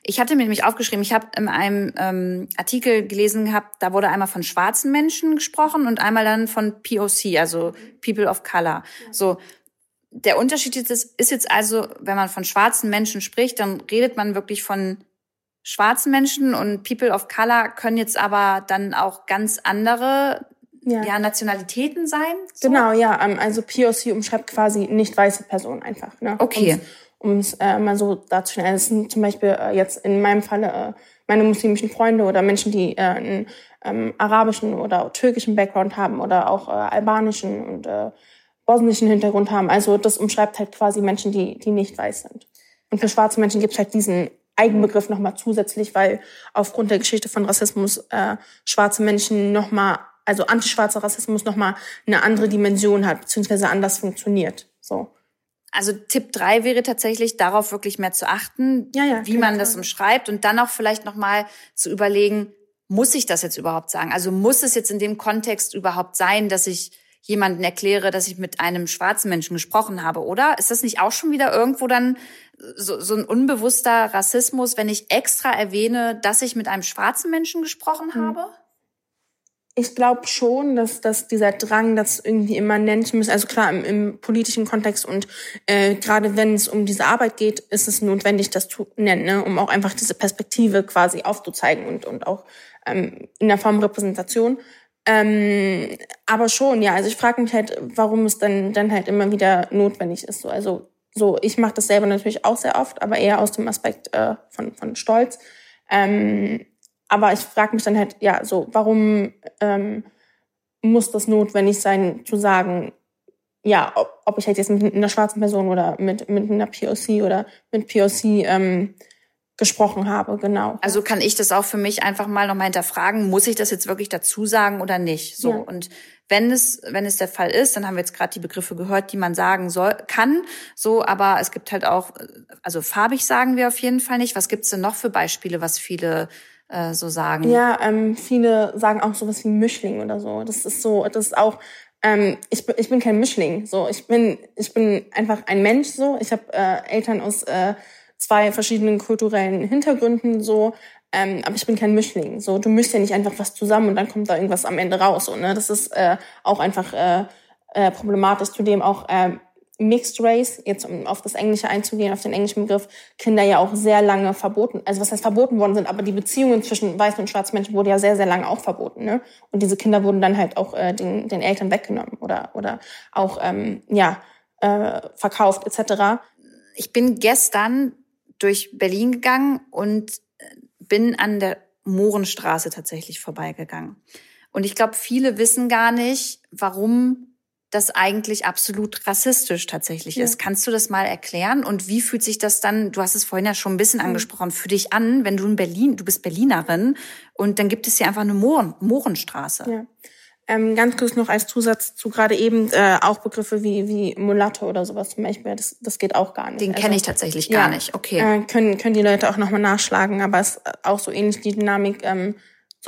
Ich hatte mir nämlich aufgeschrieben, ich habe in einem ähm, Artikel gelesen gehabt, da wurde einmal von schwarzen Menschen gesprochen und einmal dann von POC, also People of Color. So, der Unterschied ist, ist jetzt also, wenn man von schwarzen Menschen spricht, dann redet man wirklich von schwarzen Menschen und People of Color können jetzt aber dann auch ganz andere ja. ja Nationalitäten sein. So? Genau, ja. Ähm, also POC umschreibt quasi nicht weiße Personen einfach. Ne? Okay. Um es äh, mal so darzustellen. Das sind zum Beispiel äh, jetzt in meinem Falle äh, meine muslimischen Freunde oder Menschen, die äh, einen ähm, arabischen oder türkischen Background haben oder auch äh, albanischen und äh, bosnischen Hintergrund haben. Also das umschreibt halt quasi Menschen, die, die nicht weiß sind. Und für schwarze Menschen gibt es halt diesen Eigenbegriff nochmal zusätzlich, weil aufgrund der Geschichte von Rassismus äh, schwarze Menschen nochmal, also antischwarzer Rassismus nochmal eine andere Dimension hat, beziehungsweise anders funktioniert. So. Also Tipp drei wäre tatsächlich, darauf wirklich mehr zu achten, ja, ja, wie man das umschreibt und dann auch vielleicht nochmal zu überlegen, muss ich das jetzt überhaupt sagen? Also muss es jetzt in dem Kontext überhaupt sein, dass ich jemanden erkläre, dass ich mit einem schwarzen Menschen gesprochen habe, oder? Ist das nicht auch schon wieder irgendwo dann so, so ein unbewusster Rassismus, wenn ich extra erwähne, dass ich mit einem schwarzen Menschen gesprochen hm. Ich glaube schon, dass, dass dieser Drang, das irgendwie immer nennen zu müssen, also klar im, im politischen Kontext und äh, gerade wenn es um diese Arbeit geht, ist es notwendig, das zu nennen, ne? um auch einfach diese Perspektive quasi aufzuzeigen und, und auch ähm, in der Form Repräsentation. Ähm, aber schon, ja, also ich frage mich halt, warum es dann, dann halt immer wieder notwendig ist. So. Also so, ich mache das selber natürlich auch sehr oft, aber eher aus dem Aspekt äh, von, von Stolz Ähm, aber ich frage mich dann halt, ja, so, warum ähm, muss das notwendig sein, zu sagen, ja, ob, ob ich halt jetzt mit einer schwarzen Person oder mit, mit einer POC oder mit POC ähm, gesprochen habe, genau. Also kann ich das auch für mich einfach mal nochmal hinterfragen, muss ich das jetzt wirklich dazu sagen oder nicht? So. Ja. Und wenn es, wenn es der Fall ist, dann haben wir jetzt gerade die Begriffe gehört, die man sagen soll, kann, so, aber es gibt halt auch, also farbig sagen wir auf jeden Fall nicht. Was gibt's denn noch für Beispiele, was viele äh, so sagen? Ja, ähm, viele sagen auch sowas wie Mischling oder so. Das ist so, das ist auch, ähm, ich, bin, ich bin kein Mischling. So, ich bin, ich bin einfach ein Mensch. So, ich habe äh, Eltern aus äh, zwei verschiedenen kulturellen Hintergründen. So, ähm, aber ich bin kein Mischling. So, du mischst ja nicht einfach was zusammen und dann kommt da irgendwas am Ende raus. So, ne? Das ist äh, auch einfach äh, äh, problematisch. Zudem auch äh, Mixed Race, jetzt um auf das Englische einzugehen, auf den englischen Begriff, Kinder ja auch sehr lange verboten, also was heißt verboten worden sind, aber die Beziehungen zwischen weißen und schwarzen Menschen wurde ja sehr, sehr lange auch verboten. Ne? Und diese Kinder wurden dann halt auch äh, den, den Eltern weggenommen oder, oder auch ähm, ja, äh, verkauft etc. Ich bin gestern durch Berlin gegangen und äh, bin an der Mohrenstraße tatsächlich vorbeigegangen. Und ich glaube, viele wissen gar nicht, warum das eigentlich absolut rassistisch tatsächlich ja. ist. Kannst du das mal erklären? Und wie fühlt sich das dann, du hast es vorhin ja schon ein bisschen angesprochen, für dich an, wenn du in Berlin, du bist Berlinerin und dann gibt es hier einfach eine Mohren, Mohrenstraße. Ja. Ähm, ganz kurz noch als Zusatz zu gerade eben äh, auch Begriffe wie, wie Mulatte oder sowas zum Beispiel, das, das geht auch gar nicht. Den also, kenne ich tatsächlich gar ja, nicht, okay. Äh, können, können die Leute auch nochmal nachschlagen, aber es ist auch so ähnlich die Dynamik, ähm,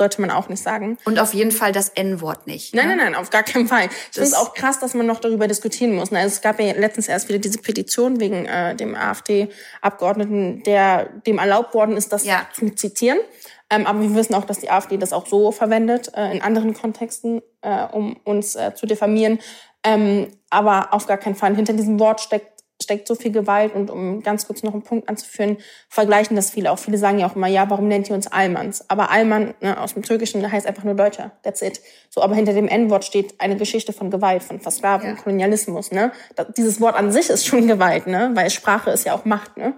sollte man auch nicht sagen. Und auf jeden Fall das N-Wort nicht. Ne? Nein, nein, nein, auf gar keinen Fall. Das ist auch krass, dass man noch darüber diskutieren muss. Also es gab ja letztens erst wieder diese Petition wegen äh, dem AfD-Abgeordneten, der dem erlaubt worden ist, das ja. zu zitieren. Ähm, aber wir wissen auch, dass die AfD das auch so verwendet, äh, in anderen Kontexten, äh, um uns äh, zu diffamieren. Ähm, aber auf gar keinen Fall. Hinter diesem Wort steckt steckt so viel Gewalt und um ganz kurz noch einen Punkt anzuführen, vergleichen das viele auch. Viele sagen ja auch immer, ja, warum nennt ihr uns Almans? Aber Alman ne, aus dem Türkischen heißt einfach nur Deutscher. That's it. So, aber hinter dem N-Wort steht eine Geschichte von Gewalt, von Versklavung, ja. Kolonialismus. Ne? Das, dieses Wort an sich ist schon Gewalt, ne? weil Sprache ist ja auch Macht. Ne?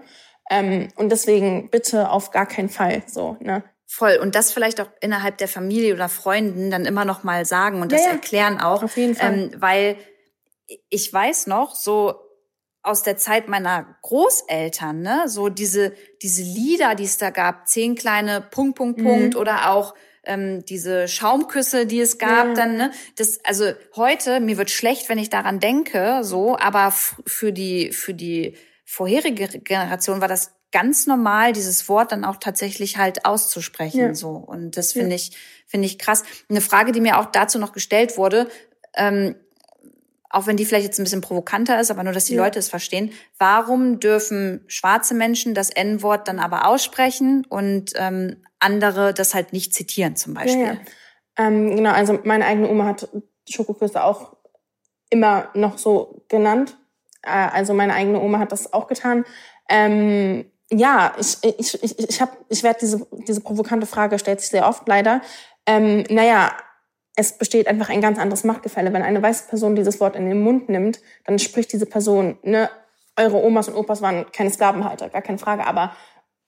Ähm, und deswegen bitte auf gar keinen Fall so. Ne? Voll. Und das vielleicht auch innerhalb der Familie oder Freunden dann immer noch mal sagen und das ja, ja. erklären auch. Auf jeden Fall. Ähm, weil ich weiß noch, so aus der Zeit meiner Großeltern, ne, so diese, diese Lieder, die es da gab, zehn kleine Punkt, Punkt, mhm. Punkt oder auch ähm, diese Schaumküsse, die es gab, ja. dann, ne, das, also heute, mir wird schlecht, wenn ich daran denke, so, aber für die, für die vorherige Generation war das ganz normal, dieses Wort dann auch tatsächlich halt auszusprechen, ja. so. Und das finde ja. ich, finde ich krass. Eine Frage, die mir auch dazu noch gestellt wurde, ähm, auch wenn die vielleicht jetzt ein bisschen provokanter ist, aber nur, dass die ja. Leute es verstehen. Warum dürfen schwarze Menschen das N-Wort dann aber aussprechen und ähm, andere das halt nicht zitieren zum Beispiel? Ja, ja. Ähm, genau, also meine eigene Oma hat Schokoküsse auch immer noch so genannt. Äh, also meine eigene Oma hat das auch getan. Ähm, ja, ich, ich, ich, ich, hab, ich werde diese, diese provokante Frage stellt sich sehr oft leider. Ähm, naja, es besteht einfach ein ganz anderes Machtgefälle. Wenn eine weiße Person dieses Wort in den Mund nimmt, dann spricht diese Person, ne, eure Omas und Opas waren keine Sklavenhalter, gar keine Frage, aber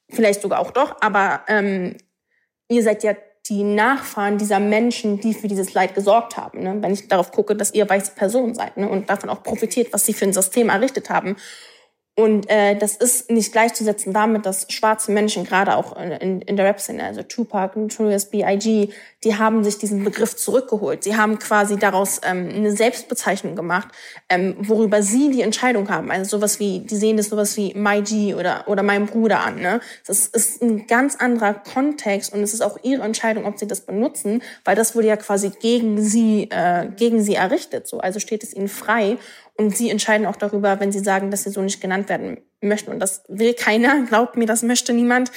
vielleicht sogar auch doch, aber ähm, ihr seid ja die Nachfahren dieser Menschen, die für dieses Leid gesorgt haben. Ne? Wenn ich darauf gucke, dass ihr weiße Personen seid ne? und davon auch profitiert, was sie für ein System errichtet haben. Und äh, das ist nicht gleichzusetzen damit, dass schwarze Menschen, gerade auch in, in der Rap-Szene, also Tupac, Notorious B.I.G., die haben sich diesen Begriff zurückgeholt. Sie haben quasi daraus ähm, eine Selbstbezeichnung gemacht, ähm, worüber sie die Entscheidung haben. Also sowas wie, die sehen das sowas wie My G oder, oder mein Bruder an. Ne? Das ist ein ganz anderer Kontext und es ist auch ihre Entscheidung, ob sie das benutzen, weil das wurde ja quasi gegen sie, äh, gegen sie errichtet. So. Also steht es ihnen frei. Und sie entscheiden auch darüber, wenn sie sagen, dass sie so nicht genannt werden möchten. Und das will keiner, glaubt mir, das möchte niemand.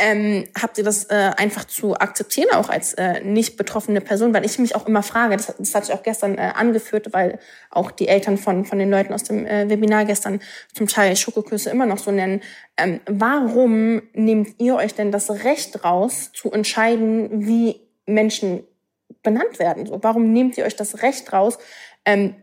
Ähm, habt ihr das äh, einfach zu akzeptieren, auch als äh, nicht betroffene Person? Weil ich mich auch immer frage, das, das hatte ich auch gestern äh, angeführt, weil auch die Eltern von, von den Leuten aus dem äh, Webinar gestern zum Teil Schokoküsse immer noch so nennen. Ähm, warum nehmt ihr euch denn das Recht raus, zu entscheiden, wie Menschen benannt werden? So, warum nehmt ihr euch das Recht raus, ähm,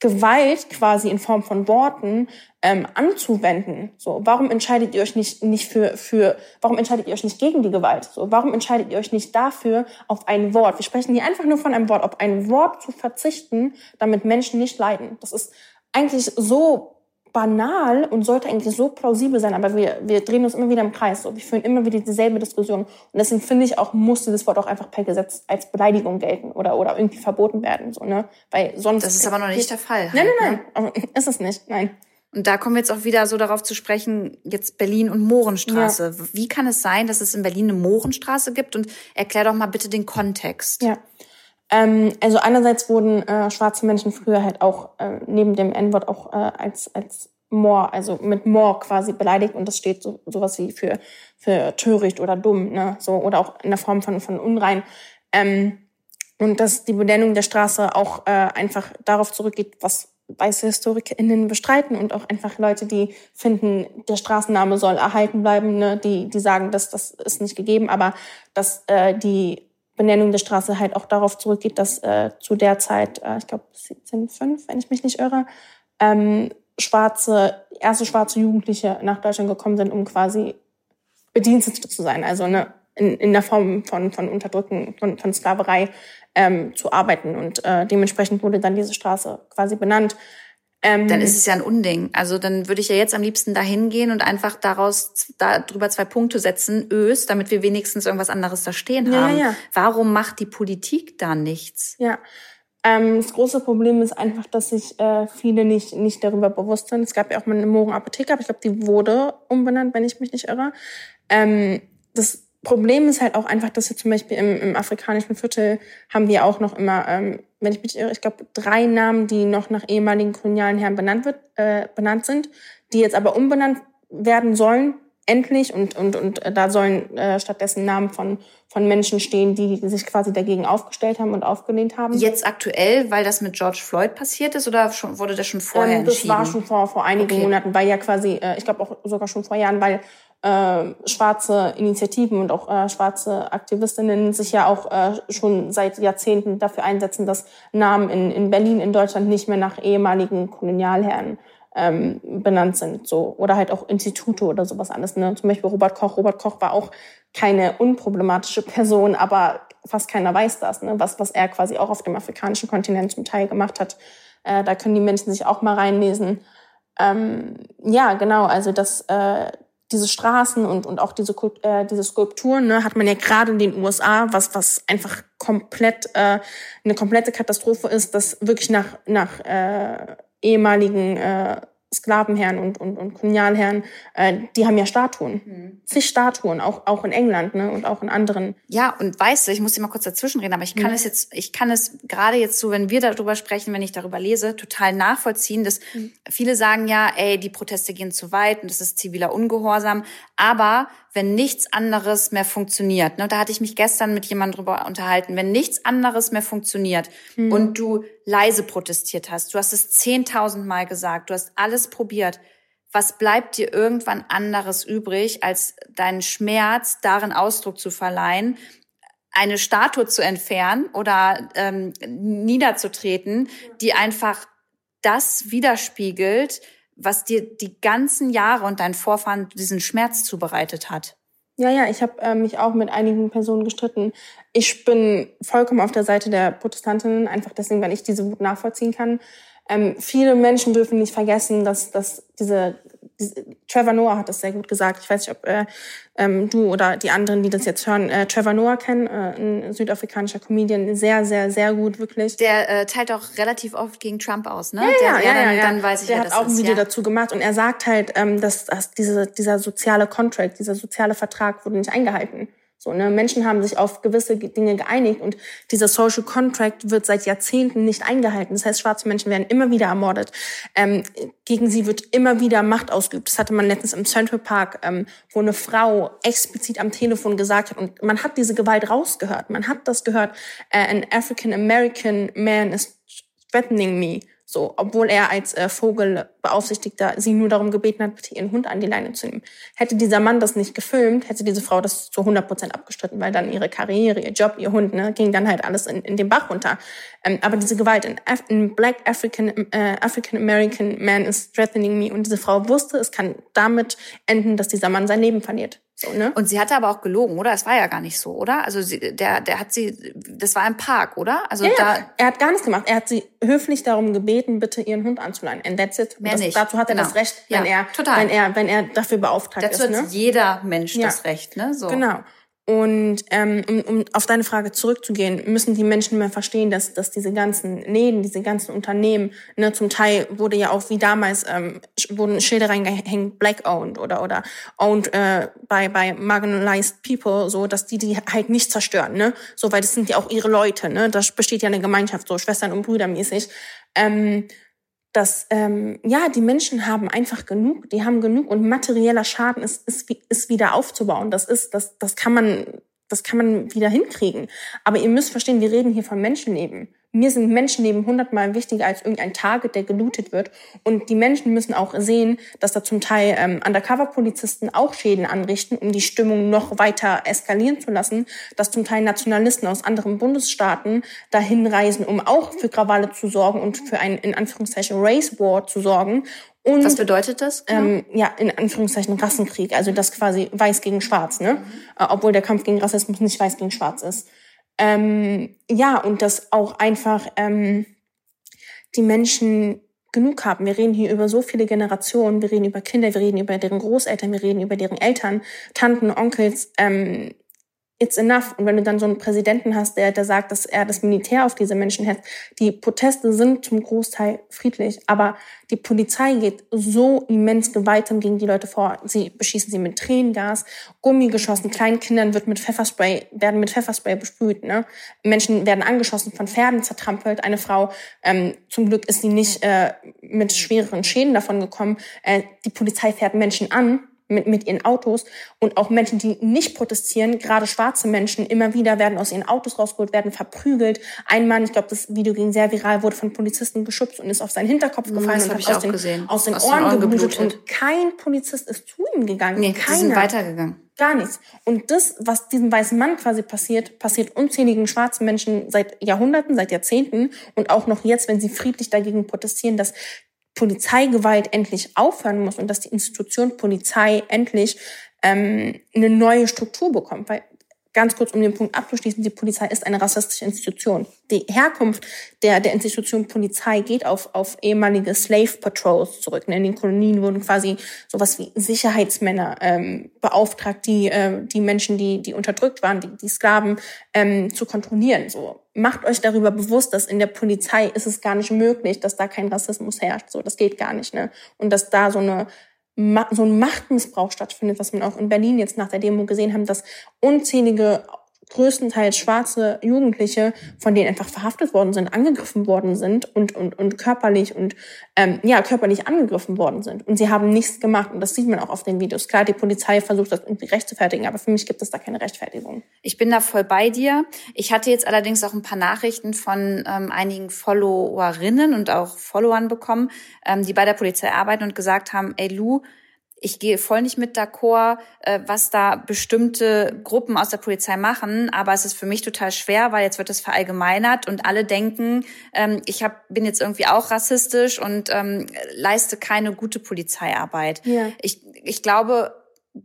Gewalt quasi in Form von Worten ähm, anzuwenden. So, warum entscheidet ihr euch nicht nicht für für warum entscheidet ihr euch nicht gegen die Gewalt? So, warum entscheidet ihr euch nicht dafür auf ein Wort? Wir sprechen hier einfach nur von einem Wort, auf ein Wort zu verzichten, damit Menschen nicht leiden. Das ist eigentlich so banal und sollte eigentlich so plausibel sein, aber wir, wir drehen uns immer wieder im Kreis. So. Wir führen immer wieder dieselbe Diskussion. Und deswegen finde ich auch, muss dieses Wort auch einfach per Gesetz als Beleidigung gelten oder, oder irgendwie verboten werden. So, ne? Weil sonst. Das ist aber noch nicht der Fall. Nein, nein, nein. Ne? Ist es nicht. Nein. Und da kommen wir jetzt auch wieder so darauf zu sprechen, jetzt Berlin und Mohrenstraße. Ja. Wie kann es sein, dass es in Berlin eine Mohrenstraße gibt? Und erklär doch mal bitte den Kontext. Ja. Ähm, also einerseits wurden äh, schwarze Menschen früher halt auch äh, neben dem N-Wort auch äh, als, als More, also mit More quasi beleidigt und das steht so sowas wie für, für töricht oder dumm, ne? So, oder auch in der Form von, von unrein. Ähm, und dass die Benennung der Straße auch äh, einfach darauf zurückgeht, was weiße HistorikerInnen bestreiten und auch einfach Leute, die finden, der Straßenname soll erhalten bleiben, ne? die, die sagen, dass das ist nicht gegeben, aber dass äh, die Benennung der Straße halt auch darauf zurückgeht, dass äh, zu der Zeit, äh, ich glaube 1705, wenn ich mich nicht irre, ähm, schwarze, erste schwarze Jugendliche nach Deutschland gekommen sind, um quasi Bedienstete zu sein, also ne, in, in der Form von, von Unterdrücken, von, von Sklaverei ähm, zu arbeiten. Und äh, dementsprechend wurde dann diese Straße quasi benannt. Ähm, dann ist es ja ein Unding. Also dann würde ich ja jetzt am liebsten dahin gehen und einfach daraus darüber zwei Punkte setzen, Ös, damit wir wenigstens irgendwas anderes da stehen haben. Ja, ja. Warum macht die Politik da nichts? Ja. Ähm, das große Problem ist einfach, dass sich äh, viele nicht, nicht darüber bewusst sind. Es gab ja auch mal eine Mohrenapotheke, aber ich glaube, die wurde umbenannt, wenn ich mich nicht irre. Ähm, das Problem ist halt auch einfach, dass wir zum Beispiel im, im afrikanischen Viertel haben wir auch noch immer ähm, wenn ich mich irre, ich glaube, drei Namen, die noch nach ehemaligen kolonialen Herren benannt, wird, äh, benannt sind, die jetzt aber umbenannt werden sollen, endlich. Und, und, und äh, da sollen äh, stattdessen Namen von, von Menschen stehen, die sich quasi dagegen aufgestellt haben und aufgelehnt haben. Jetzt aktuell, weil das mit George Floyd passiert ist oder schon, wurde das schon vorher ähm, das entschieden? Das war schon vor, vor einigen okay. Monaten, weil ja quasi, äh, ich glaube auch sogar schon vor Jahren, weil äh, schwarze Initiativen und auch äh, schwarze Aktivistinnen sich ja auch äh, schon seit Jahrzehnten dafür einsetzen, dass Namen in, in Berlin, in Deutschland nicht mehr nach ehemaligen Kolonialherren ähm, benannt sind, so oder halt auch Institute oder sowas anderes. Ne? Zum Beispiel Robert Koch. Robert Koch war auch keine unproblematische Person, aber fast keiner weiß das, ne? was was er quasi auch auf dem afrikanischen Kontinent zum Teil gemacht hat. Äh, da können die Menschen sich auch mal reinlesen. Ähm, ja, genau. Also das äh, diese Straßen und, und auch diese, äh, diese Skulpturen ne, hat man ja gerade in den USA, was, was einfach komplett äh, eine komplette Katastrophe ist, dass wirklich nach, nach äh, ehemaligen äh, Sklavenherren und, und, und Kolonialherren, äh, die haben ja Statuen. Mhm. Zig Statuen, auch, auch in England ne, und auch in anderen. Ja, und weißt du, ich muss dir mal kurz dazwischenreden, aber ich kann mhm. es jetzt, ich kann es gerade jetzt so, wenn wir darüber sprechen, wenn ich darüber lese, total nachvollziehen, dass mhm. viele sagen ja, ey, die Proteste gehen zu weit und das ist ziviler Ungehorsam. Aber wenn nichts anderes mehr funktioniert, ne, da hatte ich mich gestern mit jemandem drüber unterhalten, wenn nichts anderes mehr funktioniert mhm. und du leise protestiert hast, du hast es zehntausendmal gesagt, du hast alles probiert, was bleibt dir irgendwann anderes übrig, als deinen Schmerz darin Ausdruck zu verleihen, eine Statue zu entfernen oder ähm, niederzutreten, die einfach das widerspiegelt, was dir die ganzen Jahre und dein Vorfahren diesen Schmerz zubereitet hat. Ja, ja, ich habe äh, mich auch mit einigen Personen gestritten. Ich bin vollkommen auf der Seite der Protestantinnen, einfach deswegen, weil ich diese Wut nachvollziehen kann. Ähm, viele Menschen dürfen nicht vergessen, dass, dass diese Trevor Noah hat das sehr gut gesagt. Ich weiß nicht, ob äh, ähm, du oder die anderen, die das jetzt hören, äh, Trevor Noah kennen, äh, ein südafrikanischer Comedian, sehr, sehr, sehr gut, wirklich. Der äh, teilt auch relativ oft gegen Trump aus, ne? Ja, der, ja, ja, dann, ja, dann weiß ich, Der ja, hat auch ein Video ja. dazu gemacht und er sagt halt, ähm, dass, dass diese, dieser soziale Contract, dieser soziale Vertrag wurde nicht eingehalten. So, ne? Menschen haben sich auf gewisse Dinge geeinigt und dieser Social Contract wird seit Jahrzehnten nicht eingehalten. Das heißt, schwarze Menschen werden immer wieder ermordet. Ähm, gegen sie wird immer wieder Macht ausgeübt. Das hatte man letztens im Central Park, ähm, wo eine Frau explizit am Telefon gesagt hat und man hat diese Gewalt rausgehört. Man hat das gehört. Äh, an African American man is threatening me. So, obwohl er als äh, Vogelbeaufsichtigter sie nur darum gebeten hat, ihren Hund an die Leine zu nehmen. Hätte dieser Mann das nicht gefilmt, hätte diese Frau das zu 100 Prozent abgestritten, weil dann ihre Karriere, ihr Job, ihr Hund, ne, ging dann halt alles in, in den Bach runter. Ähm, aber diese Gewalt in, Af in Black African äh, African American Man is threatening me und diese Frau wusste, es kann damit enden, dass dieser Mann sein Leben verliert. So, ne? Und sie hatte aber auch gelogen, oder? Es war ja gar nicht so, oder? Also sie, der, der hat sie, das war im Park, oder? Also ja, da. Ja, er hat gar nichts gemacht. Er hat sie höflich darum gebeten, bitte ihren Hund anzuleihen. And that's it. Mehr das, nicht. Dazu hat er Genau. das Recht, wenn Ja, er, total. wenn er, wenn er dafür beauftragt Dazu ist. hat Ne? jeder Mensch das Recht, ne? So. Genau. Und ähm, um, um auf deine Frage zurückzugehen, müssen die Menschen mehr verstehen, dass, dass diese ganzen Läden, diese ganzen Unternehmen, ne, zum Teil wurde ja auch wie damals, ähm, wurden Schilder reingehängt, black owned oder oder owned äh, by, by marginalized people, so dass die die halt nicht zerstören, ne? So, weil das sind ja auch ihre Leute, ne? Da besteht ja eine Gemeinschaft, so Schwestern und Brüder mäßig. Ähm, dass ähm, ja die Menschen haben einfach genug, die haben genug und materieller Schaden ist ist, ist wieder aufzubauen. Das ist das das kann man das kann man wieder hinkriegen. Aber ihr müsst verstehen, wir reden hier von Menschenleben. Mir sind Menschenleben hundertmal wichtiger als irgendein Target, der gelootet wird. Und die Menschen müssen auch sehen, dass da zum Teil ähm, Undercover-Polizisten auch Schäden anrichten, um die Stimmung noch weiter eskalieren zu lassen. Dass zum Teil Nationalisten aus anderen Bundesstaaten dahin reisen, um auch für Krawalle zu sorgen und für einen, in Anführungszeichen, Race War zu sorgen. Und Was bedeutet das? genau? ähm, ja, in Anführungszeichen Rassenkrieg, also das quasi weiß gegen schwarz, ne? Äh, obwohl der Kampf gegen Rassismus nicht weiß gegen schwarz ist. Ähm, ja, und dass auch einfach ähm, die Menschen genug haben. Wir reden hier über so viele Generationen, wir reden über Kinder, wir reden über deren Großeltern, wir reden über deren Eltern, Tanten, Onkels. Ähm, it's enough. Und wenn du dann so einen Präsidenten hast, der, der sagt, dass er das Militär auf diese Menschen hetzt, die Proteste sind zum Großteil friedlich, aber die Polizei geht so immens gewaltsam gegen die Leute vor. Sie beschießen sie mit Tränengas, Gummigeschossen, kleinen Kindern wird mit Pfefferspray, werden mit Pfefferspray besprüht, ne? Menschen werden angeschossen, von Pferden zertrampelt. Eine Frau, ähm, zum Glück ist sie nicht äh, mit schwereren Schäden davon gekommen. Äh, die Polizei fährt Menschen an, mit, mit ihren Autos und auch Menschen, die nicht protestieren, gerade schwarze Menschen, immer wieder werden aus ihren Autos rausgeholt, werden verprügelt. Ein Mann, ich glaube, das Video ging sehr viral, wurde von Polizisten geschubst und ist auf seinen Hinterkopf gefallen das und hat ich aus den, gesehen. aus den Aus Ohren, Ohren geblutet. geblutet. Und kein Polizist ist zu ihm gegangen. Nee, Keiner. sind weitergegangen. Gar nichts. Und das, was diesem weißen Mann quasi passiert, passiert unzähligen schwarzen Menschen seit Jahrhunderten, seit Jahrzehnten und auch noch jetzt, wenn sie friedlich dagegen protestieren, dass Polizeigewalt endlich aufhören muss und dass die Institution Polizei endlich ähm, eine neue Struktur bekommt. Weil ganz kurz, um den Punkt abzuschließen, die Polizei ist eine rassistische Institution. Die Herkunft der, der Institution Polizei geht auf, auf ehemalige Slave Patrols zurück. In den Kolonien wurden quasi sowas wie Sicherheitsmänner ähm, beauftragt, die, äh, die Menschen, die, die unterdrückt waren, die, die Sklaven ähm, zu kontrollieren. So macht euch darüber bewusst, dass in der Polizei ist es gar nicht möglich, dass da kein Rassismus herrscht. So, das geht gar nicht, ne? Und dass da so eine so ein Machtmissbrauch stattfindet, was man auch in Berlin jetzt nach der Demo gesehen haben, dass unzählige größtenteils schwarze Jugendliche, von denen einfach verhaftet worden sind, angegriffen worden sind und und und körperlich und ähm, ja körperlich angegriffen worden sind und sie haben nichts gemacht und das sieht man auch auf den Videos. Klar, die Polizei versucht das irgendwie rechtfertigen, aber für mich gibt es da keine Rechtfertigung. Ich bin da voll bei dir. Ich hatte jetzt allerdings auch ein paar Nachrichten von ähm, einigen Followerinnen und auch Followern bekommen, ähm, die bei der Polizei arbeiten und gesagt haben, ey Lu, ich gehe voll nicht mit d'accord, äh, was da bestimmte Gruppen aus der Polizei machen, aber es ist für mich total schwer, weil jetzt wird es verallgemeinert und alle denken, ähm, ich hab, bin jetzt irgendwie auch rassistisch und ähm, leiste keine gute Polizeiarbeit. Ja. Ich, ich glaube,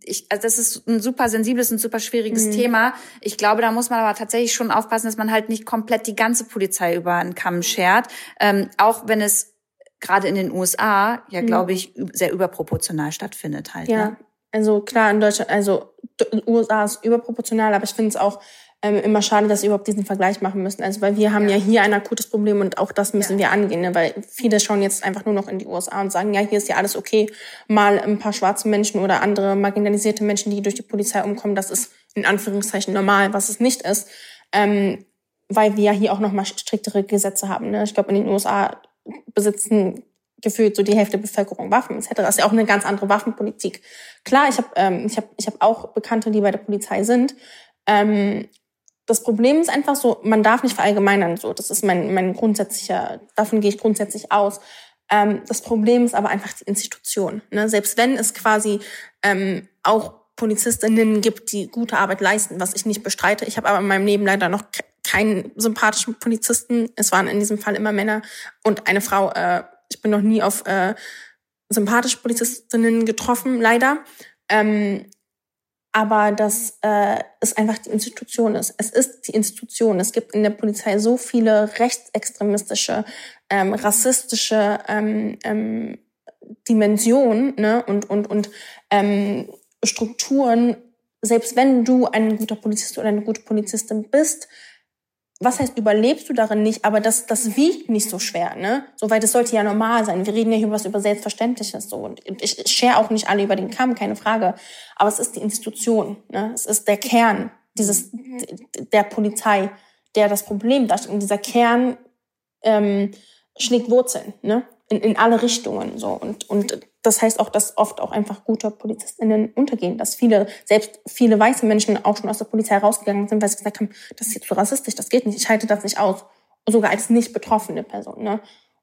ich, also das ist ein super sensibles und super schwieriges Mhm. Thema. Ich glaube, da muss man aber tatsächlich schon aufpassen, dass man halt nicht komplett die ganze Polizei über einen Kamm schert. Ähm, auch wenn es gerade in den USA ja, glaube ich, sehr überproportional stattfindet halt. Mhm. Ja, Ne? also klar, in Deutschland, also in USA ist überproportional, aber ich finde es auch ähm, immer schade, dass wir überhaupt diesen Vergleich machen müssen. Also weil wir haben ja, Ja. hier ein akutes Problem und auch das müssen Ja. wir angehen, ne? weil viele schauen jetzt einfach nur noch in die USA und sagen, ja, hier ist ja alles okay, mal ein paar schwarze Menschen oder andere marginalisierte Menschen, die durch die Polizei umkommen, das ist in Anführungszeichen normal, was es nicht ist. Ähm, weil wir ja hier auch noch mal striktere Gesetze haben. Ne? Ich glaube, in den USA besitzen gefühlt so die Hälfte der Bevölkerung Waffen etc. Das ist ja auch eine ganz andere Waffenpolitik. Klar, ich habe ähm, ich hab, ich hab auch Bekannte, die bei der Polizei sind. Ähm, das Problem ist einfach so, man darf nicht verallgemeinern. So, das ist mein, mein grundsätzlicher, davon gehe ich grundsätzlich aus. Ähm, das Problem ist aber einfach die Institution. Ne? Selbst wenn es quasi ähm, auch Polizistinnen gibt, die gute Arbeit leisten, was ich nicht bestreite. Ich habe aber in meinem Leben leider noch keinen sympathischen Polizisten. Es waren in diesem Fall immer Männer und eine Frau. Äh, ich bin noch nie auf äh, sympathische Polizistinnen getroffen, leider. Ähm, aber dass äh, es einfach die Institution ist. Es ist die Institution. Es gibt in der Polizei so viele rechtsextremistische, ähm, rassistische ähm, ähm, Dimensionen ne? und, und, und ähm, Strukturen. Selbst wenn du ein guter Polizist oder eine gute Polizistin bist, was heißt, überlebst du darin nicht, aber das, das wiegt nicht so schwer, ne? So, weil das sollte ja normal sein. Wir reden ja hier was über Selbstverständliches, so. Und ich schere auch nicht alle über den Kamm, keine Frage. Aber es ist die Institution, ne? Es ist der Kern dieses, der Polizei, der das Problem darstellt. Und dieser Kern, ähm, schlägt Wurzeln, ne? In, in alle Richtungen, so. Und, und das heißt auch, dass oft auch einfach gute PolizistInnen untergehen, dass viele, selbst viele weiße Menschen auch schon aus der Polizei rausgegangen sind, weil sie gesagt haben, das ist jetzt zu rassistisch, das geht nicht, ich halte das nicht aus. Sogar als nicht betroffene Person. Ne?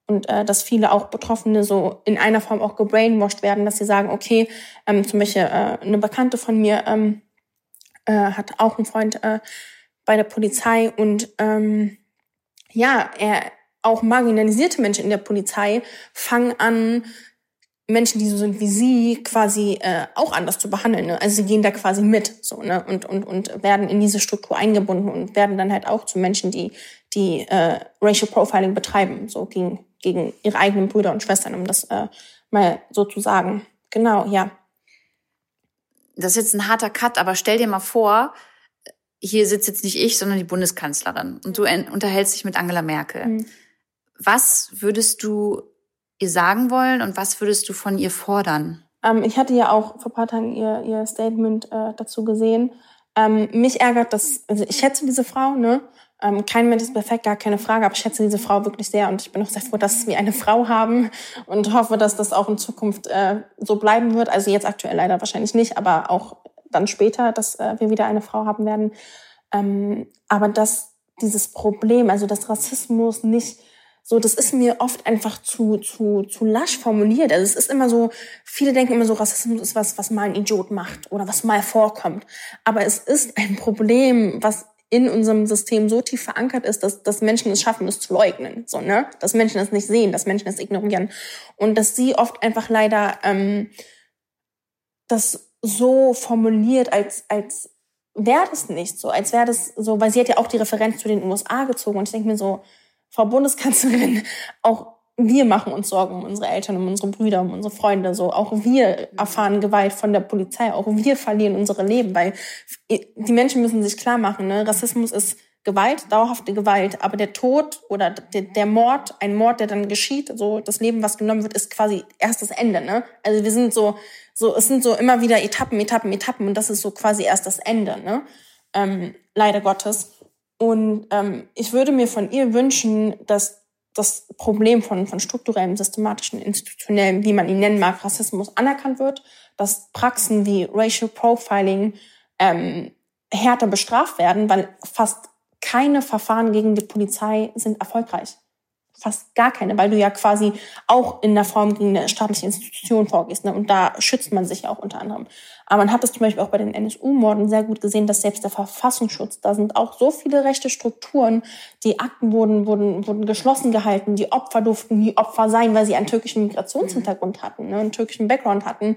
Und äh, dass viele auch Betroffene so in einer Form auch gebrainwashed werden, dass sie sagen, okay, ähm, zum Beispiel äh, eine Bekannte von mir ähm, äh, hat auch einen Freund äh, bei der Polizei und ähm, ja, er auch marginalisierte Menschen in der Polizei fangen an, Menschen, die so sind wie sie, quasi äh, auch anders zu behandeln. Ne? Also sie gehen da quasi mit so ne und und und werden in diese Struktur eingebunden und werden dann halt auch zu Menschen, die die äh, Racial Profiling betreiben, so gegen gegen ihre eigenen Brüder und Schwestern, um das äh, mal so zu sagen. Genau, ja. Das ist jetzt ein harter Cut, aber stell dir mal vor, hier sitzt jetzt nicht ich, sondern die Bundeskanzlerin und du unterhältst dich mit Angela Merkel. Mhm. Was würdest du ihr sagen wollen und was würdest du von ihr fordern? Ähm, ich hatte ja auch vor ein paar Tagen ihr, ihr Statement äh, dazu gesehen. Ähm, mich ärgert das, also ich schätze diese Frau, ne? Ähm, kein Mensch ist perfekt, gar keine Frage, aber ich schätze diese Frau wirklich sehr und ich bin auch sehr froh, dass wir eine Frau haben und hoffe, dass das auch in Zukunft äh, so bleiben wird. Also jetzt aktuell leider wahrscheinlich nicht, aber auch dann später, dass äh, wir wieder eine Frau haben werden. Ähm, aber dass dieses Problem, also dass Rassismus nicht so, das ist mir oft einfach zu, zu, zu lasch formuliert. Also es ist immer so, viele denken immer so, Rassismus ist was, was mal ein Idiot macht oder was mal vorkommt. Aber es ist ein Problem, was in unserem System so tief verankert ist, dass, dass Menschen es schaffen, es zu leugnen. So, ne? Dass Menschen es nicht sehen, dass Menschen es ignorieren. Und dass sie oft einfach leider ähm, das so formuliert, als, als wäre das nicht so, als wäre das so, weil sie hat ja auch die Referenz zu den USA gezogen und ich denke mir so, Frau Bundeskanzlerin, auch wir machen uns Sorgen um unsere Eltern, um unsere Brüder, um unsere Freunde. So auch wir erfahren Gewalt von der Polizei, auch wir verlieren unsere Leben, weil die Menschen müssen sich klar machen, ne? Rassismus ist Gewalt, dauerhafte Gewalt, aber der Tod oder der, der Mord, ein Mord, der dann geschieht, so das Leben, was genommen wird, ist quasi erst das Ende. Ne? Also wir sind so, so es sind so immer wieder Etappen, Etappen, Etappen und das ist so quasi erst das Ende. Ne? Ähm, leider Gottes. Und ähm, ich würde mir von ihr wünschen, dass das Problem von, von strukturellem, systematischen, institutionellem, wie man ihn nennen mag, Rassismus anerkannt wird, dass Praxen wie Racial Profiling ähm, härter bestraft werden, weil fast keine Verfahren gegen die Polizei sind erfolgreich fast gar keine, weil du ja quasi auch in der Form gegen eine staatliche Institution vorgehst. Ne? Und da schützt man sich ja auch unter anderem. Aber man hat es zum Beispiel auch bei den NSU-Morden sehr gut gesehen, dass selbst der Verfassungsschutz, da sind auch so viele rechte Strukturen, die Akten wurden, wurden, wurden geschlossen gehalten, die Opfer durften nie Opfer sein, weil sie einen türkischen Migrationshintergrund hatten, ne? einen türkischen Background hatten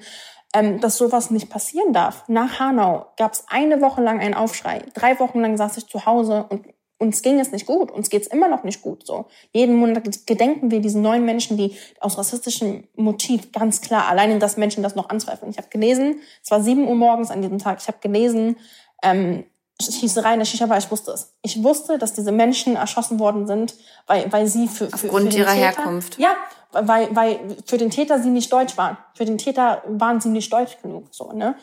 ähm, dass sowas nicht passieren darf. Nach Hanau gab es eine Woche lang einen Aufschrei. Drei Wochen lang saß ich zu Hause und uns ging es nicht gut, uns geht's immer noch nicht gut. So jeden Monat gedenken wir diesen neuen Menschen, die aus rassistischem Motiv ganz klar allein, dass Menschen das noch anzweifeln. Ich habe gelesen, es war sieben Uhr morgens an diesem Tag. Ich habe gelesen, ähm, Schießerei in der Shisha-Bar, ich wusste es. Ich wusste, dass diese Menschen erschossen worden sind, weil, weil sie für, für, Aufgrund für ihrer Täter, Herkunft. Ja, weil, weil für den Täter sie nicht deutsch waren. Für den Täter waren sie nicht deutsch genug, so, ne?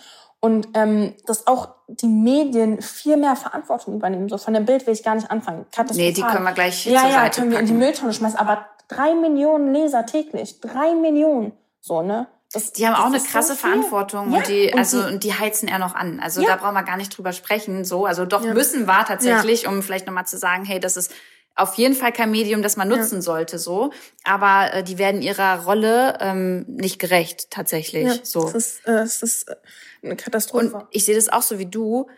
Und ähm, dass auch die Medien viel mehr Verantwortung übernehmen. So von dem Bild will ich gar nicht anfangen. Nee, die können wir gleich ja, zur ja, Seite können wir in die Mülltonne schmeißen. Aber drei Millionen Leser täglich, drei Millionen, so ne, das, die haben auch eine krasse so Verantwortung ja, und die, also, und die, und die heizen er noch an. Also ja. da brauchen wir gar nicht drüber sprechen, so. Also doch ja. müssen wir tatsächlich, um vielleicht nochmal zu sagen, hey, das ist auf jeden Fall kein Medium, das man nutzen sollte, so. Aber äh, die werden ihrer Rolle ähm, nicht gerecht, tatsächlich. Ja, so. Das ist, äh, das ist äh, eine Katastrophe. Und ich sehe das auch so wie du.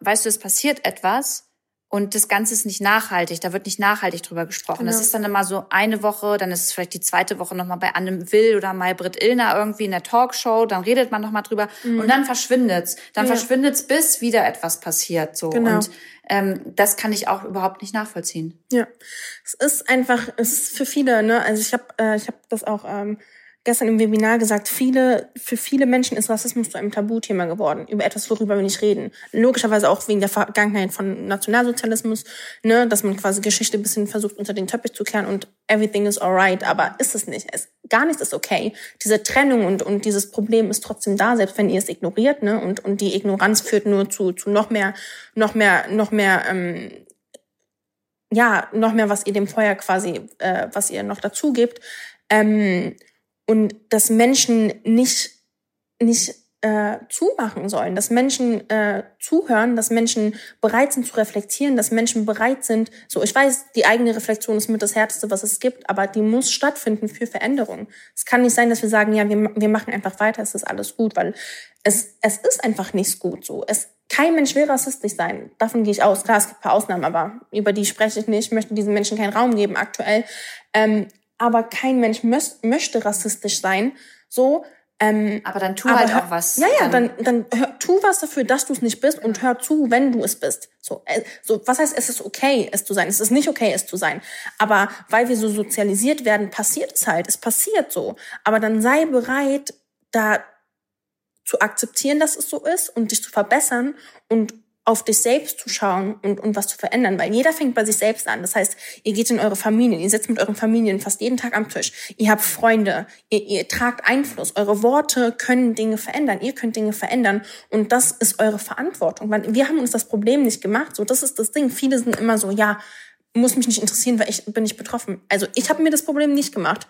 Weißt du, es passiert etwas und das Ganze ist nicht nachhaltig, da wird nicht nachhaltig drüber gesprochen. Genau. Das ist dann immer so eine Woche, dann ist es vielleicht die zweite Woche nochmal bei Anne Will oder Maybrit Illner irgendwie in der Talkshow, dann redet man nochmal drüber mhm. und dann verschwindet's. Dann ja. verschwindet's, bis wieder etwas passiert. So. Genau. Und ähm, das kann ich auch überhaupt nicht nachvollziehen. Ja, es ist einfach, es ist für viele, ne, also ich habe äh, ich hab das auch ähm, gestern im Webinar gesagt, viele, für viele Menschen ist Rassismus zu einem Tabuthema geworden, über etwas, worüber wir nicht reden. Logischerweise auch wegen der Vergangenheit von Nationalsozialismus, ne, dass man quasi Geschichte ein bisschen versucht, unter den Teppich zu kehren und everything is alright, aber ist es nicht. Es, gar nichts ist okay. Diese Trennung und, und dieses Problem ist trotzdem da, selbst wenn ihr es ignoriert, ne, und, und die Ignoranz führt nur zu, zu noch mehr, noch mehr, noch mehr, ähm, ja, noch mehr, was ihr dem Feuer quasi, äh, was ihr noch dazu gebt. Ähm, und dass Menschen nicht, nicht äh, zumachen sollen, dass Menschen äh, zuhören, dass Menschen bereit sind zu reflektieren, dass Menschen bereit sind, so ich weiß, die eigene Reflexion ist mit das Härteste, was es gibt, aber die muss stattfinden für Veränderung. Es kann nicht sein, dass wir sagen, ja, wir, wir machen einfach weiter, es ist alles gut, weil es, es ist einfach nicht gut so. Es, kein Mensch will rassistisch sein. Davon gehe ich aus. Klar, es gibt ein paar Ausnahmen, aber über die spreche ich nicht. Ich möchte diesen Menschen keinen Raum geben aktuell. Ähm, aber kein Mensch möchte rassistisch sein. So, ähm, aber dann tu halt auch was. Ja, ja, dann, dann hör, tu was dafür, dass du es nicht bist und hör zu, wenn du es bist. So, äh, so, was heißt, es ist okay, es zu sein? Es ist nicht okay, es zu sein. Aber weil wir so sozialisiert werden, passiert es halt. Es passiert so. Aber dann sei bereit, da zu akzeptieren, dass es so ist und dich zu verbessern und auf dich selbst zu schauen und, und was zu verändern, weil jeder fängt bei sich selbst an. Das heißt, ihr geht in eure Familien, ihr sitzt mit euren Familien fast jeden Tag am Tisch, ihr habt Freunde, ihr, ihr tragt Einfluss, eure Worte können Dinge verändern, ihr könnt Dinge verändern und das ist eure Verantwortung. Wir haben uns das Problem nicht gemacht, so das ist das Ding. Viele sind immer so, ja, muss mich nicht interessieren, weil ich bin nicht betroffen. Also ich habe mir das Problem nicht gemacht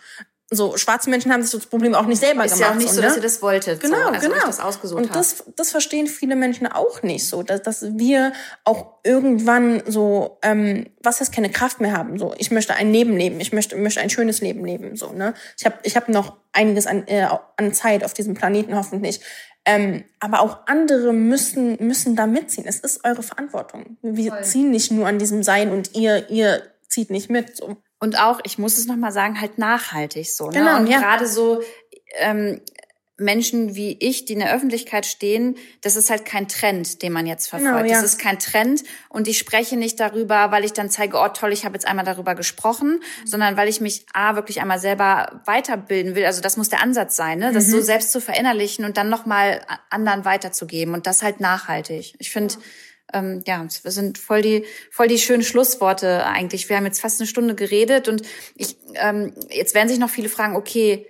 so schwarze Menschen haben sich das Problem auch nicht selber ist gemacht. Ist ja auch nicht so, ne? dass ihr das wolltet. Genau, so, also genau. Das ausgesucht und das, das verstehen viele Menschen auch nicht so, dass, dass wir auch irgendwann so, ähm, was heißt keine Kraft mehr haben. So, ich möchte ein Leben leben, ich möchte, möchte ein schönes Leben leben. So, ne? Ich habe ich hab noch einiges an, äh, an Zeit auf diesem Planeten hoffentlich. Ähm, aber auch andere müssen, müssen da mitziehen. Es ist eure Verantwortung. Wir Voll. ziehen nicht nur an diesem Sein und ihr, ihr zieht nicht mit. So. Und auch, ich muss es nochmal sagen, halt nachhaltig so. Ne? Genau, und ja. gerade so ähm, Menschen wie ich, die in der Öffentlichkeit stehen, das ist halt kein Trend, den man jetzt verfolgt. Genau, ja. Das ist kein Trend und ich spreche nicht darüber, weil ich dann zeige, oh toll, ich habe jetzt einmal darüber gesprochen, mhm. sondern weil ich mich a wirklich einmal selber weiterbilden will. Also das muss der Ansatz sein, ne? das mhm. so selbst zu verinnerlichen und dann nochmal anderen weiterzugeben und das halt nachhaltig. Ich finde, ja ähm, ja, es sind voll die, voll die schönen Schlussworte eigentlich. Wir haben jetzt fast eine Stunde geredet und ich, ähm, jetzt werden sich noch viele fragen, okay,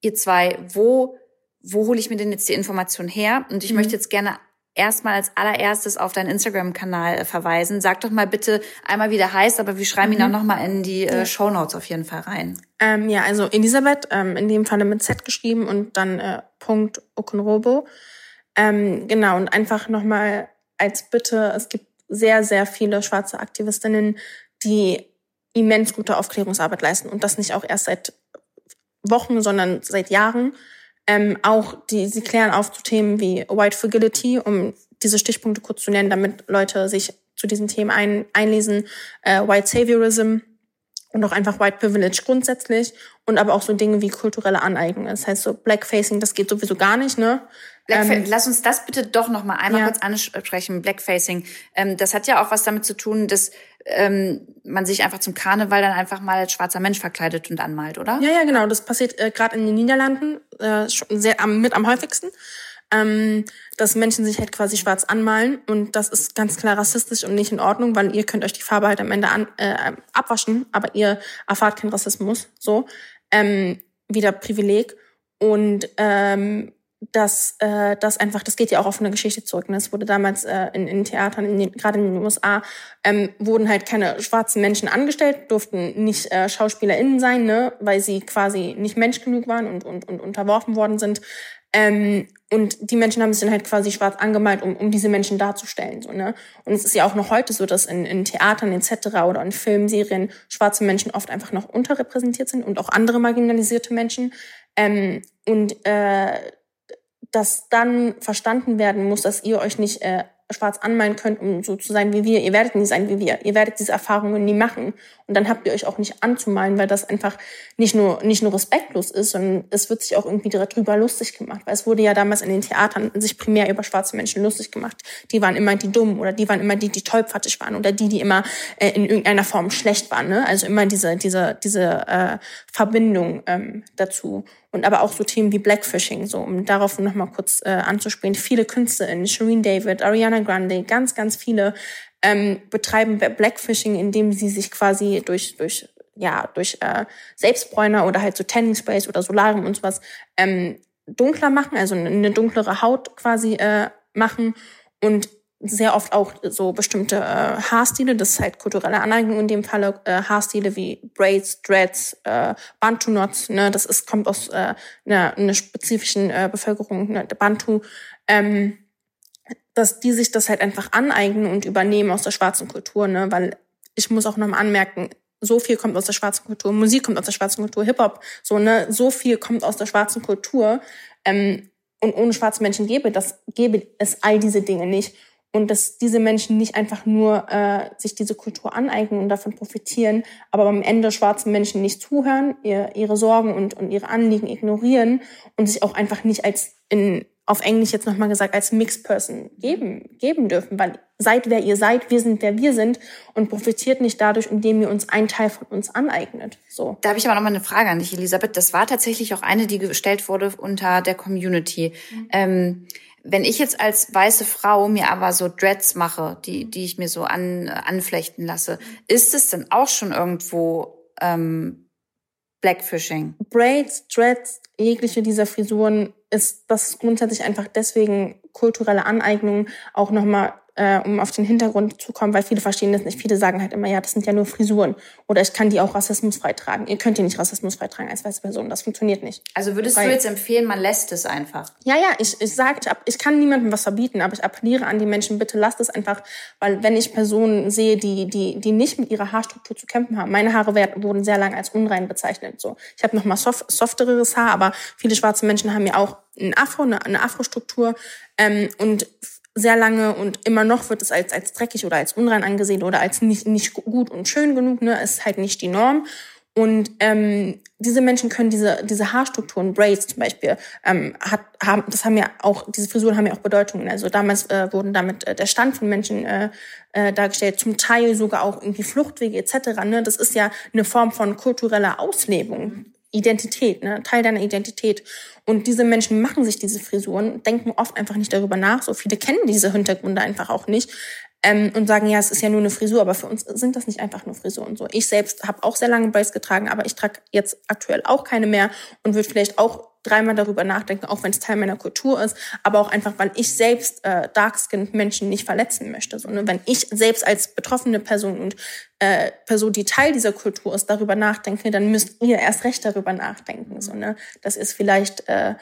ihr zwei, wo, wo hole ich mir denn jetzt die Information her? Und ich mhm. möchte jetzt gerne erstmal als allererstes auf deinen Instagram-Kanal äh, verweisen. Sag doch mal bitte einmal, wie der heißt, aber wir schreiben mhm. ihn auch nochmal in die äh, Show Notes auf jeden Fall rein. Ähm, ja, also Elisabeth, ähm, in dem Falle mit Z geschrieben und dann äh, Punkt Okunrobo. Ähm, genau, und einfach nochmal als Bitte, es gibt sehr, sehr viele schwarze Aktivistinnen, die immens gute Aufklärungsarbeit leisten und das nicht auch erst seit Wochen, sondern seit Jahren. Ähm, auch die, sie klären auf zu Themen wie White Fragility, um diese Stichpunkte kurz zu nennen, damit Leute sich zu diesen Themen ein, einlesen. Äh, White Saviorism und auch einfach White Privilege grundsätzlich und aber auch so Dinge wie kulturelle Aneignung. Das heißt so Blackfacing, das geht sowieso gar nicht, ne? Ähm, Lass uns das bitte doch noch mal einmal ja. kurz ansprechen. Blackfacing, ähm, das hat ja auch was damit zu tun, dass ähm, man sich einfach zum Karneval dann einfach mal als schwarzer Mensch verkleidet und anmalt, oder? Ja, ja, genau. Das passiert äh, gerade in den Niederlanden äh, sehr am, mit am häufigsten. Ähm, dass Menschen sich halt quasi schwarz anmalen und das ist ganz klar rassistisch und nicht in Ordnung, weil ihr könnt euch die Farbe halt am Ende an, äh, abwaschen, aber ihr erfahrt keinen Rassismus, so ähm, wieder Privileg und ähm, dass äh, das einfach, das geht ja auch auf eine Geschichte zurück. Ne? Es wurde damals äh, in, in Theatern, in den, gerade in den USA, ähm, wurden halt keine schwarzen Menschen angestellt, durften nicht äh, SchauspielerInnen sein, ne? weil sie quasi nicht Mensch genug waren und, und, und unterworfen worden sind. Ähm, und die Menschen haben sich dann halt quasi schwarz angemalt, um, um diese Menschen darzustellen. So, ne? Und es ist ja auch noch heute so, dass in, in Theatern etc. oder in Filmen, Serien schwarze Menschen oft einfach noch unterrepräsentiert sind und auch andere marginalisierte Menschen. Ähm, und äh, dass dann verstanden werden muss, dass ihr euch nicht äh, schwarz anmalen könnt, um so zu sein wie wir. Ihr werdet nie sein wie wir. Ihr werdet diese Erfahrungen nie machen. Und dann habt ihr euch auch nicht anzumalen, weil das einfach nicht nur, nicht nur respektlos ist, sondern es wird sich auch irgendwie darüber lustig gemacht. Weil es wurde ja damals in den Theatern sich primär über schwarze Menschen lustig gemacht. Die waren immer die dumm oder die waren immer die, die tollpatschig waren oder die, die immer äh, in irgendeiner Form schlecht waren. Ne? Also immer diese, diese, diese äh, Verbindung ähm, dazu und aber auch so Themen wie Blackfishing, so um darauf noch mal kurz äh, anzuspielen. Viele KünstlerInnen, Shireen David, Ariana Grande, ganz, ganz viele ähm, betreiben Blackfishing, indem sie sich quasi durch durch ja durch äh, Selbstbräuner oder halt so Tanning Sprays oder Solarium und sowas ähm, dunkler machen, also eine dunklere Haut quasi äh, machen und sehr oft auch so bestimmte äh, Haarstile, das ist halt kulturelle Aneignung in dem Falle, äh, Haarstile wie Braids, Dreads, äh, Bantu Knots, ne, das ist, kommt aus äh, einer, einer spezifischen äh, Bevölkerung, ne, der Bantu, ähm, dass die sich das halt einfach aneignen und übernehmen aus der schwarzen Kultur, ne, weil ich muss auch nochmal anmerken, so viel kommt aus der schwarzen Kultur, Musik kommt aus der schwarzen Kultur, Hip-Hop, so, ne, so viel kommt aus der schwarzen Kultur, ähm, und ohne schwarze Menschen gäbe das, gäbe es all diese Dinge nicht und dass diese Menschen nicht einfach nur äh, sich diese Kultur aneignen und davon profitieren, aber am Ende schwarzen Menschen nicht zuhören, ihr, ihre Sorgen und, und ihre Anliegen ignorieren und sich auch einfach nicht als in auf Englisch jetzt nochmal gesagt, als Mixed Person geben, geben dürfen, weil seid wer ihr seid, wir sind wer wir sind und profitiert nicht dadurch, indem ihr uns einen Teil von uns aneignet. So. Da habe ich aber nochmal eine Frage an dich, Elisabeth. Das war tatsächlich auch eine, die gestellt wurde unter der Community. Mhm. Ähm, wenn ich jetzt als weiße Frau mir aber so Dreads mache, die, die ich mir so an, anflechten lasse, ist es dann auch schon irgendwo ähm, Blackfishing? Braids, Dreads, jegliche dieser Frisuren ist das grundsätzlich einfach deswegen kulturelle Aneignung auch nochmal äh, um auf den Hintergrund zu kommen, weil viele verstehen das nicht. Viele sagen halt immer, ja, das sind ja nur Frisuren oder ich kann die auch rassismusfrei tragen. Ihr könnt die nicht rassismusfrei tragen als weiße Person, das funktioniert nicht. Also würdest weil, du jetzt empfehlen, man lässt es einfach? Ja, ja, ich, ich sage, ich, ich kann niemandem was verbieten, aber ich appelliere an die Menschen, bitte lasst es einfach, weil wenn ich Personen sehe, die, die, die nicht mit ihrer Haarstruktur zu kämpfen haben, meine Haare werden, wurden sehr lange als unrein bezeichnet. So, Ich habe noch mal soft, softeres Haar, aber viele schwarze Menschen haben ja auch ein Afro, eine, eine Afrostruktur ähm, und sehr lange und immer noch wird es als, als dreckig oder als unrein angesehen oder als nicht, nicht gut und schön genug, ne, ist halt nicht die Norm. Und ähm, diese Menschen können diese, diese Haarstrukturen, Braids zum Beispiel, ähm, hat, haben, das haben ja auch, diese Frisuren haben ja auch Bedeutungen. Also damals äh, wurden damit äh, der Stand von Menschen äh, äh, dargestellt, zum Teil sogar auch irgendwie Fluchtwege etc. Ne? Das ist ja eine Form von kultureller Auslebung. Identität, ne? Teil deiner Identität. Und diese Menschen machen sich diese Frisuren, denken oft einfach nicht darüber nach. So viele kennen diese Hintergründe einfach auch nicht ähm, und sagen, ja, es ist ja nur eine Frisur, aber für uns sind das nicht einfach nur Frisuren. So, ich selbst habe auch sehr lange Braids getragen, aber ich trage jetzt aktuell auch keine mehr und würde vielleicht auch dreimal darüber nachdenken, auch wenn es Teil meiner Kultur ist, aber auch einfach, weil ich selbst äh, dark-skinned Menschen nicht verletzen möchte. So, ne? Wenn ich selbst als betroffene Person und äh, Person, die Teil dieser Kultur ist, darüber nachdenke, dann müsst ihr erst recht darüber nachdenken. So, ne? Das ist vielleicht äh,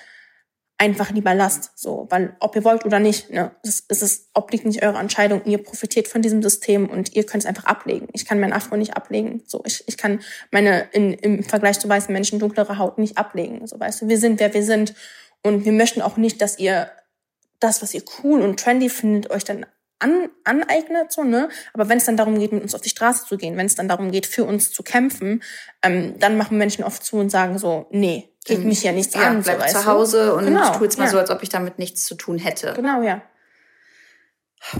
einfach lieber lasst, so, weil ob ihr wollt oder nicht, ne, es, es ist obliegt nicht eure Entscheidung. Ihr profitiert von diesem System und ihr könnt es einfach ablegen. Ich kann mein Afro nicht ablegen, so, ich, ich kann meine in, im Vergleich zu weißen Menschen dunklere Haut nicht ablegen, so, weißt du, wir sind wer wir sind und wir möchten auch nicht, dass ihr das, was ihr cool und trendy findet, euch dann an, aneignet, so, ne? Aber wenn es dann darum geht, mit uns auf die Straße zu gehen, wenn es dann darum geht, für uns zu kämpfen, ähm, dann machen Menschen oft zu und sagen so, nee, geht mich ja nichts ja, an. Bleib so, zu Hause und genau, tue jetzt mal ja. so, als ob ich damit nichts zu tun hätte. Genau, ja.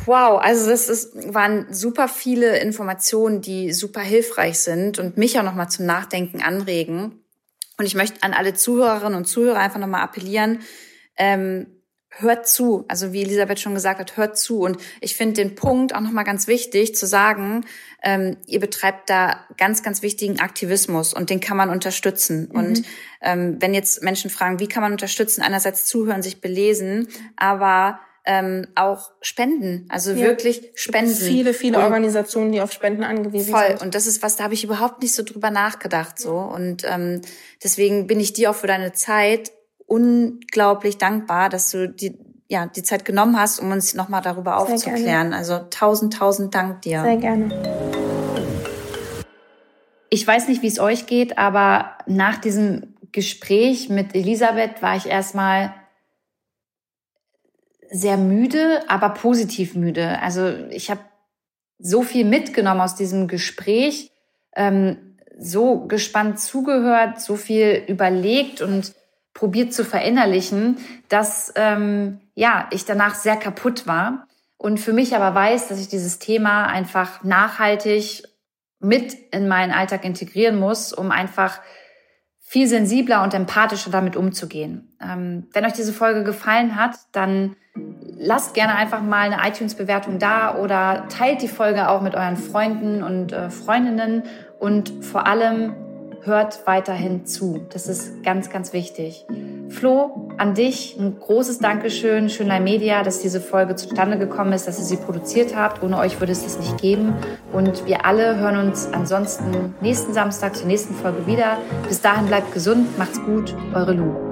Wow, also das ist, waren super viele Informationen, die super hilfreich sind und mich auch nochmal zum Nachdenken anregen. Und ich möchte an alle Zuhörerinnen und Zuhörer einfach nochmal appellieren, ähm, hört zu. Also wie Elisabeth schon gesagt hat, hört zu. Und ich finde den Punkt auch nochmal ganz wichtig zu sagen, ähm, ihr betreibt da ganz, ganz wichtigen Aktivismus und den kann man unterstützen. Mhm. Und ähm, wenn jetzt Menschen fragen, wie kann man unterstützen, einerseits zuhören, sich belesen, aber ähm, auch Spenden, also ja. wirklich Spenden. Viele, viele und Organisationen, die auf Spenden angewiesen voll. sind. Voll. Und das ist was, da habe ich überhaupt nicht so drüber nachgedacht so. Und ähm, deswegen bin ich dir auch für deine Zeit unglaublich dankbar, dass du die ja die Zeit genommen hast, um uns nochmal darüber Sehr aufzuklären. Gerne. Also tausend, tausend Dank dir. Sehr gerne. Ich weiß nicht, wie es euch geht, aber nach diesem Gespräch mit Elisabeth war ich erstmal sehr müde, aber positiv müde. Also ich habe so viel mitgenommen aus diesem Gespräch, ähm, so gespannt zugehört, so viel überlegt und probiert zu verinnerlichen, dass ähm, ja ich danach sehr kaputt war und für mich aber weiß, dass ich dieses Thema einfach nachhaltig mit in meinen Alltag integrieren muss, um einfach viel sensibler und empathischer damit umzugehen. Ähm, wenn euch diese Folge gefallen hat, dann lasst gerne einfach mal eine iTunes-Bewertung da oder teilt die Folge auch mit euren Freunden und äh, Freundinnen und vor allem hört weiterhin zu. Das ist ganz, ganz wichtig. Flo, an dich ein großes Dankeschön, Schönlein Media, dass diese Folge zustande gekommen ist, dass ihr sie produziert habt. Ohne euch würde es das nicht geben. Und wir alle hören uns ansonsten nächsten Samstag zur nächsten Folge wieder. Bis dahin bleibt gesund, macht's gut, eure Lu.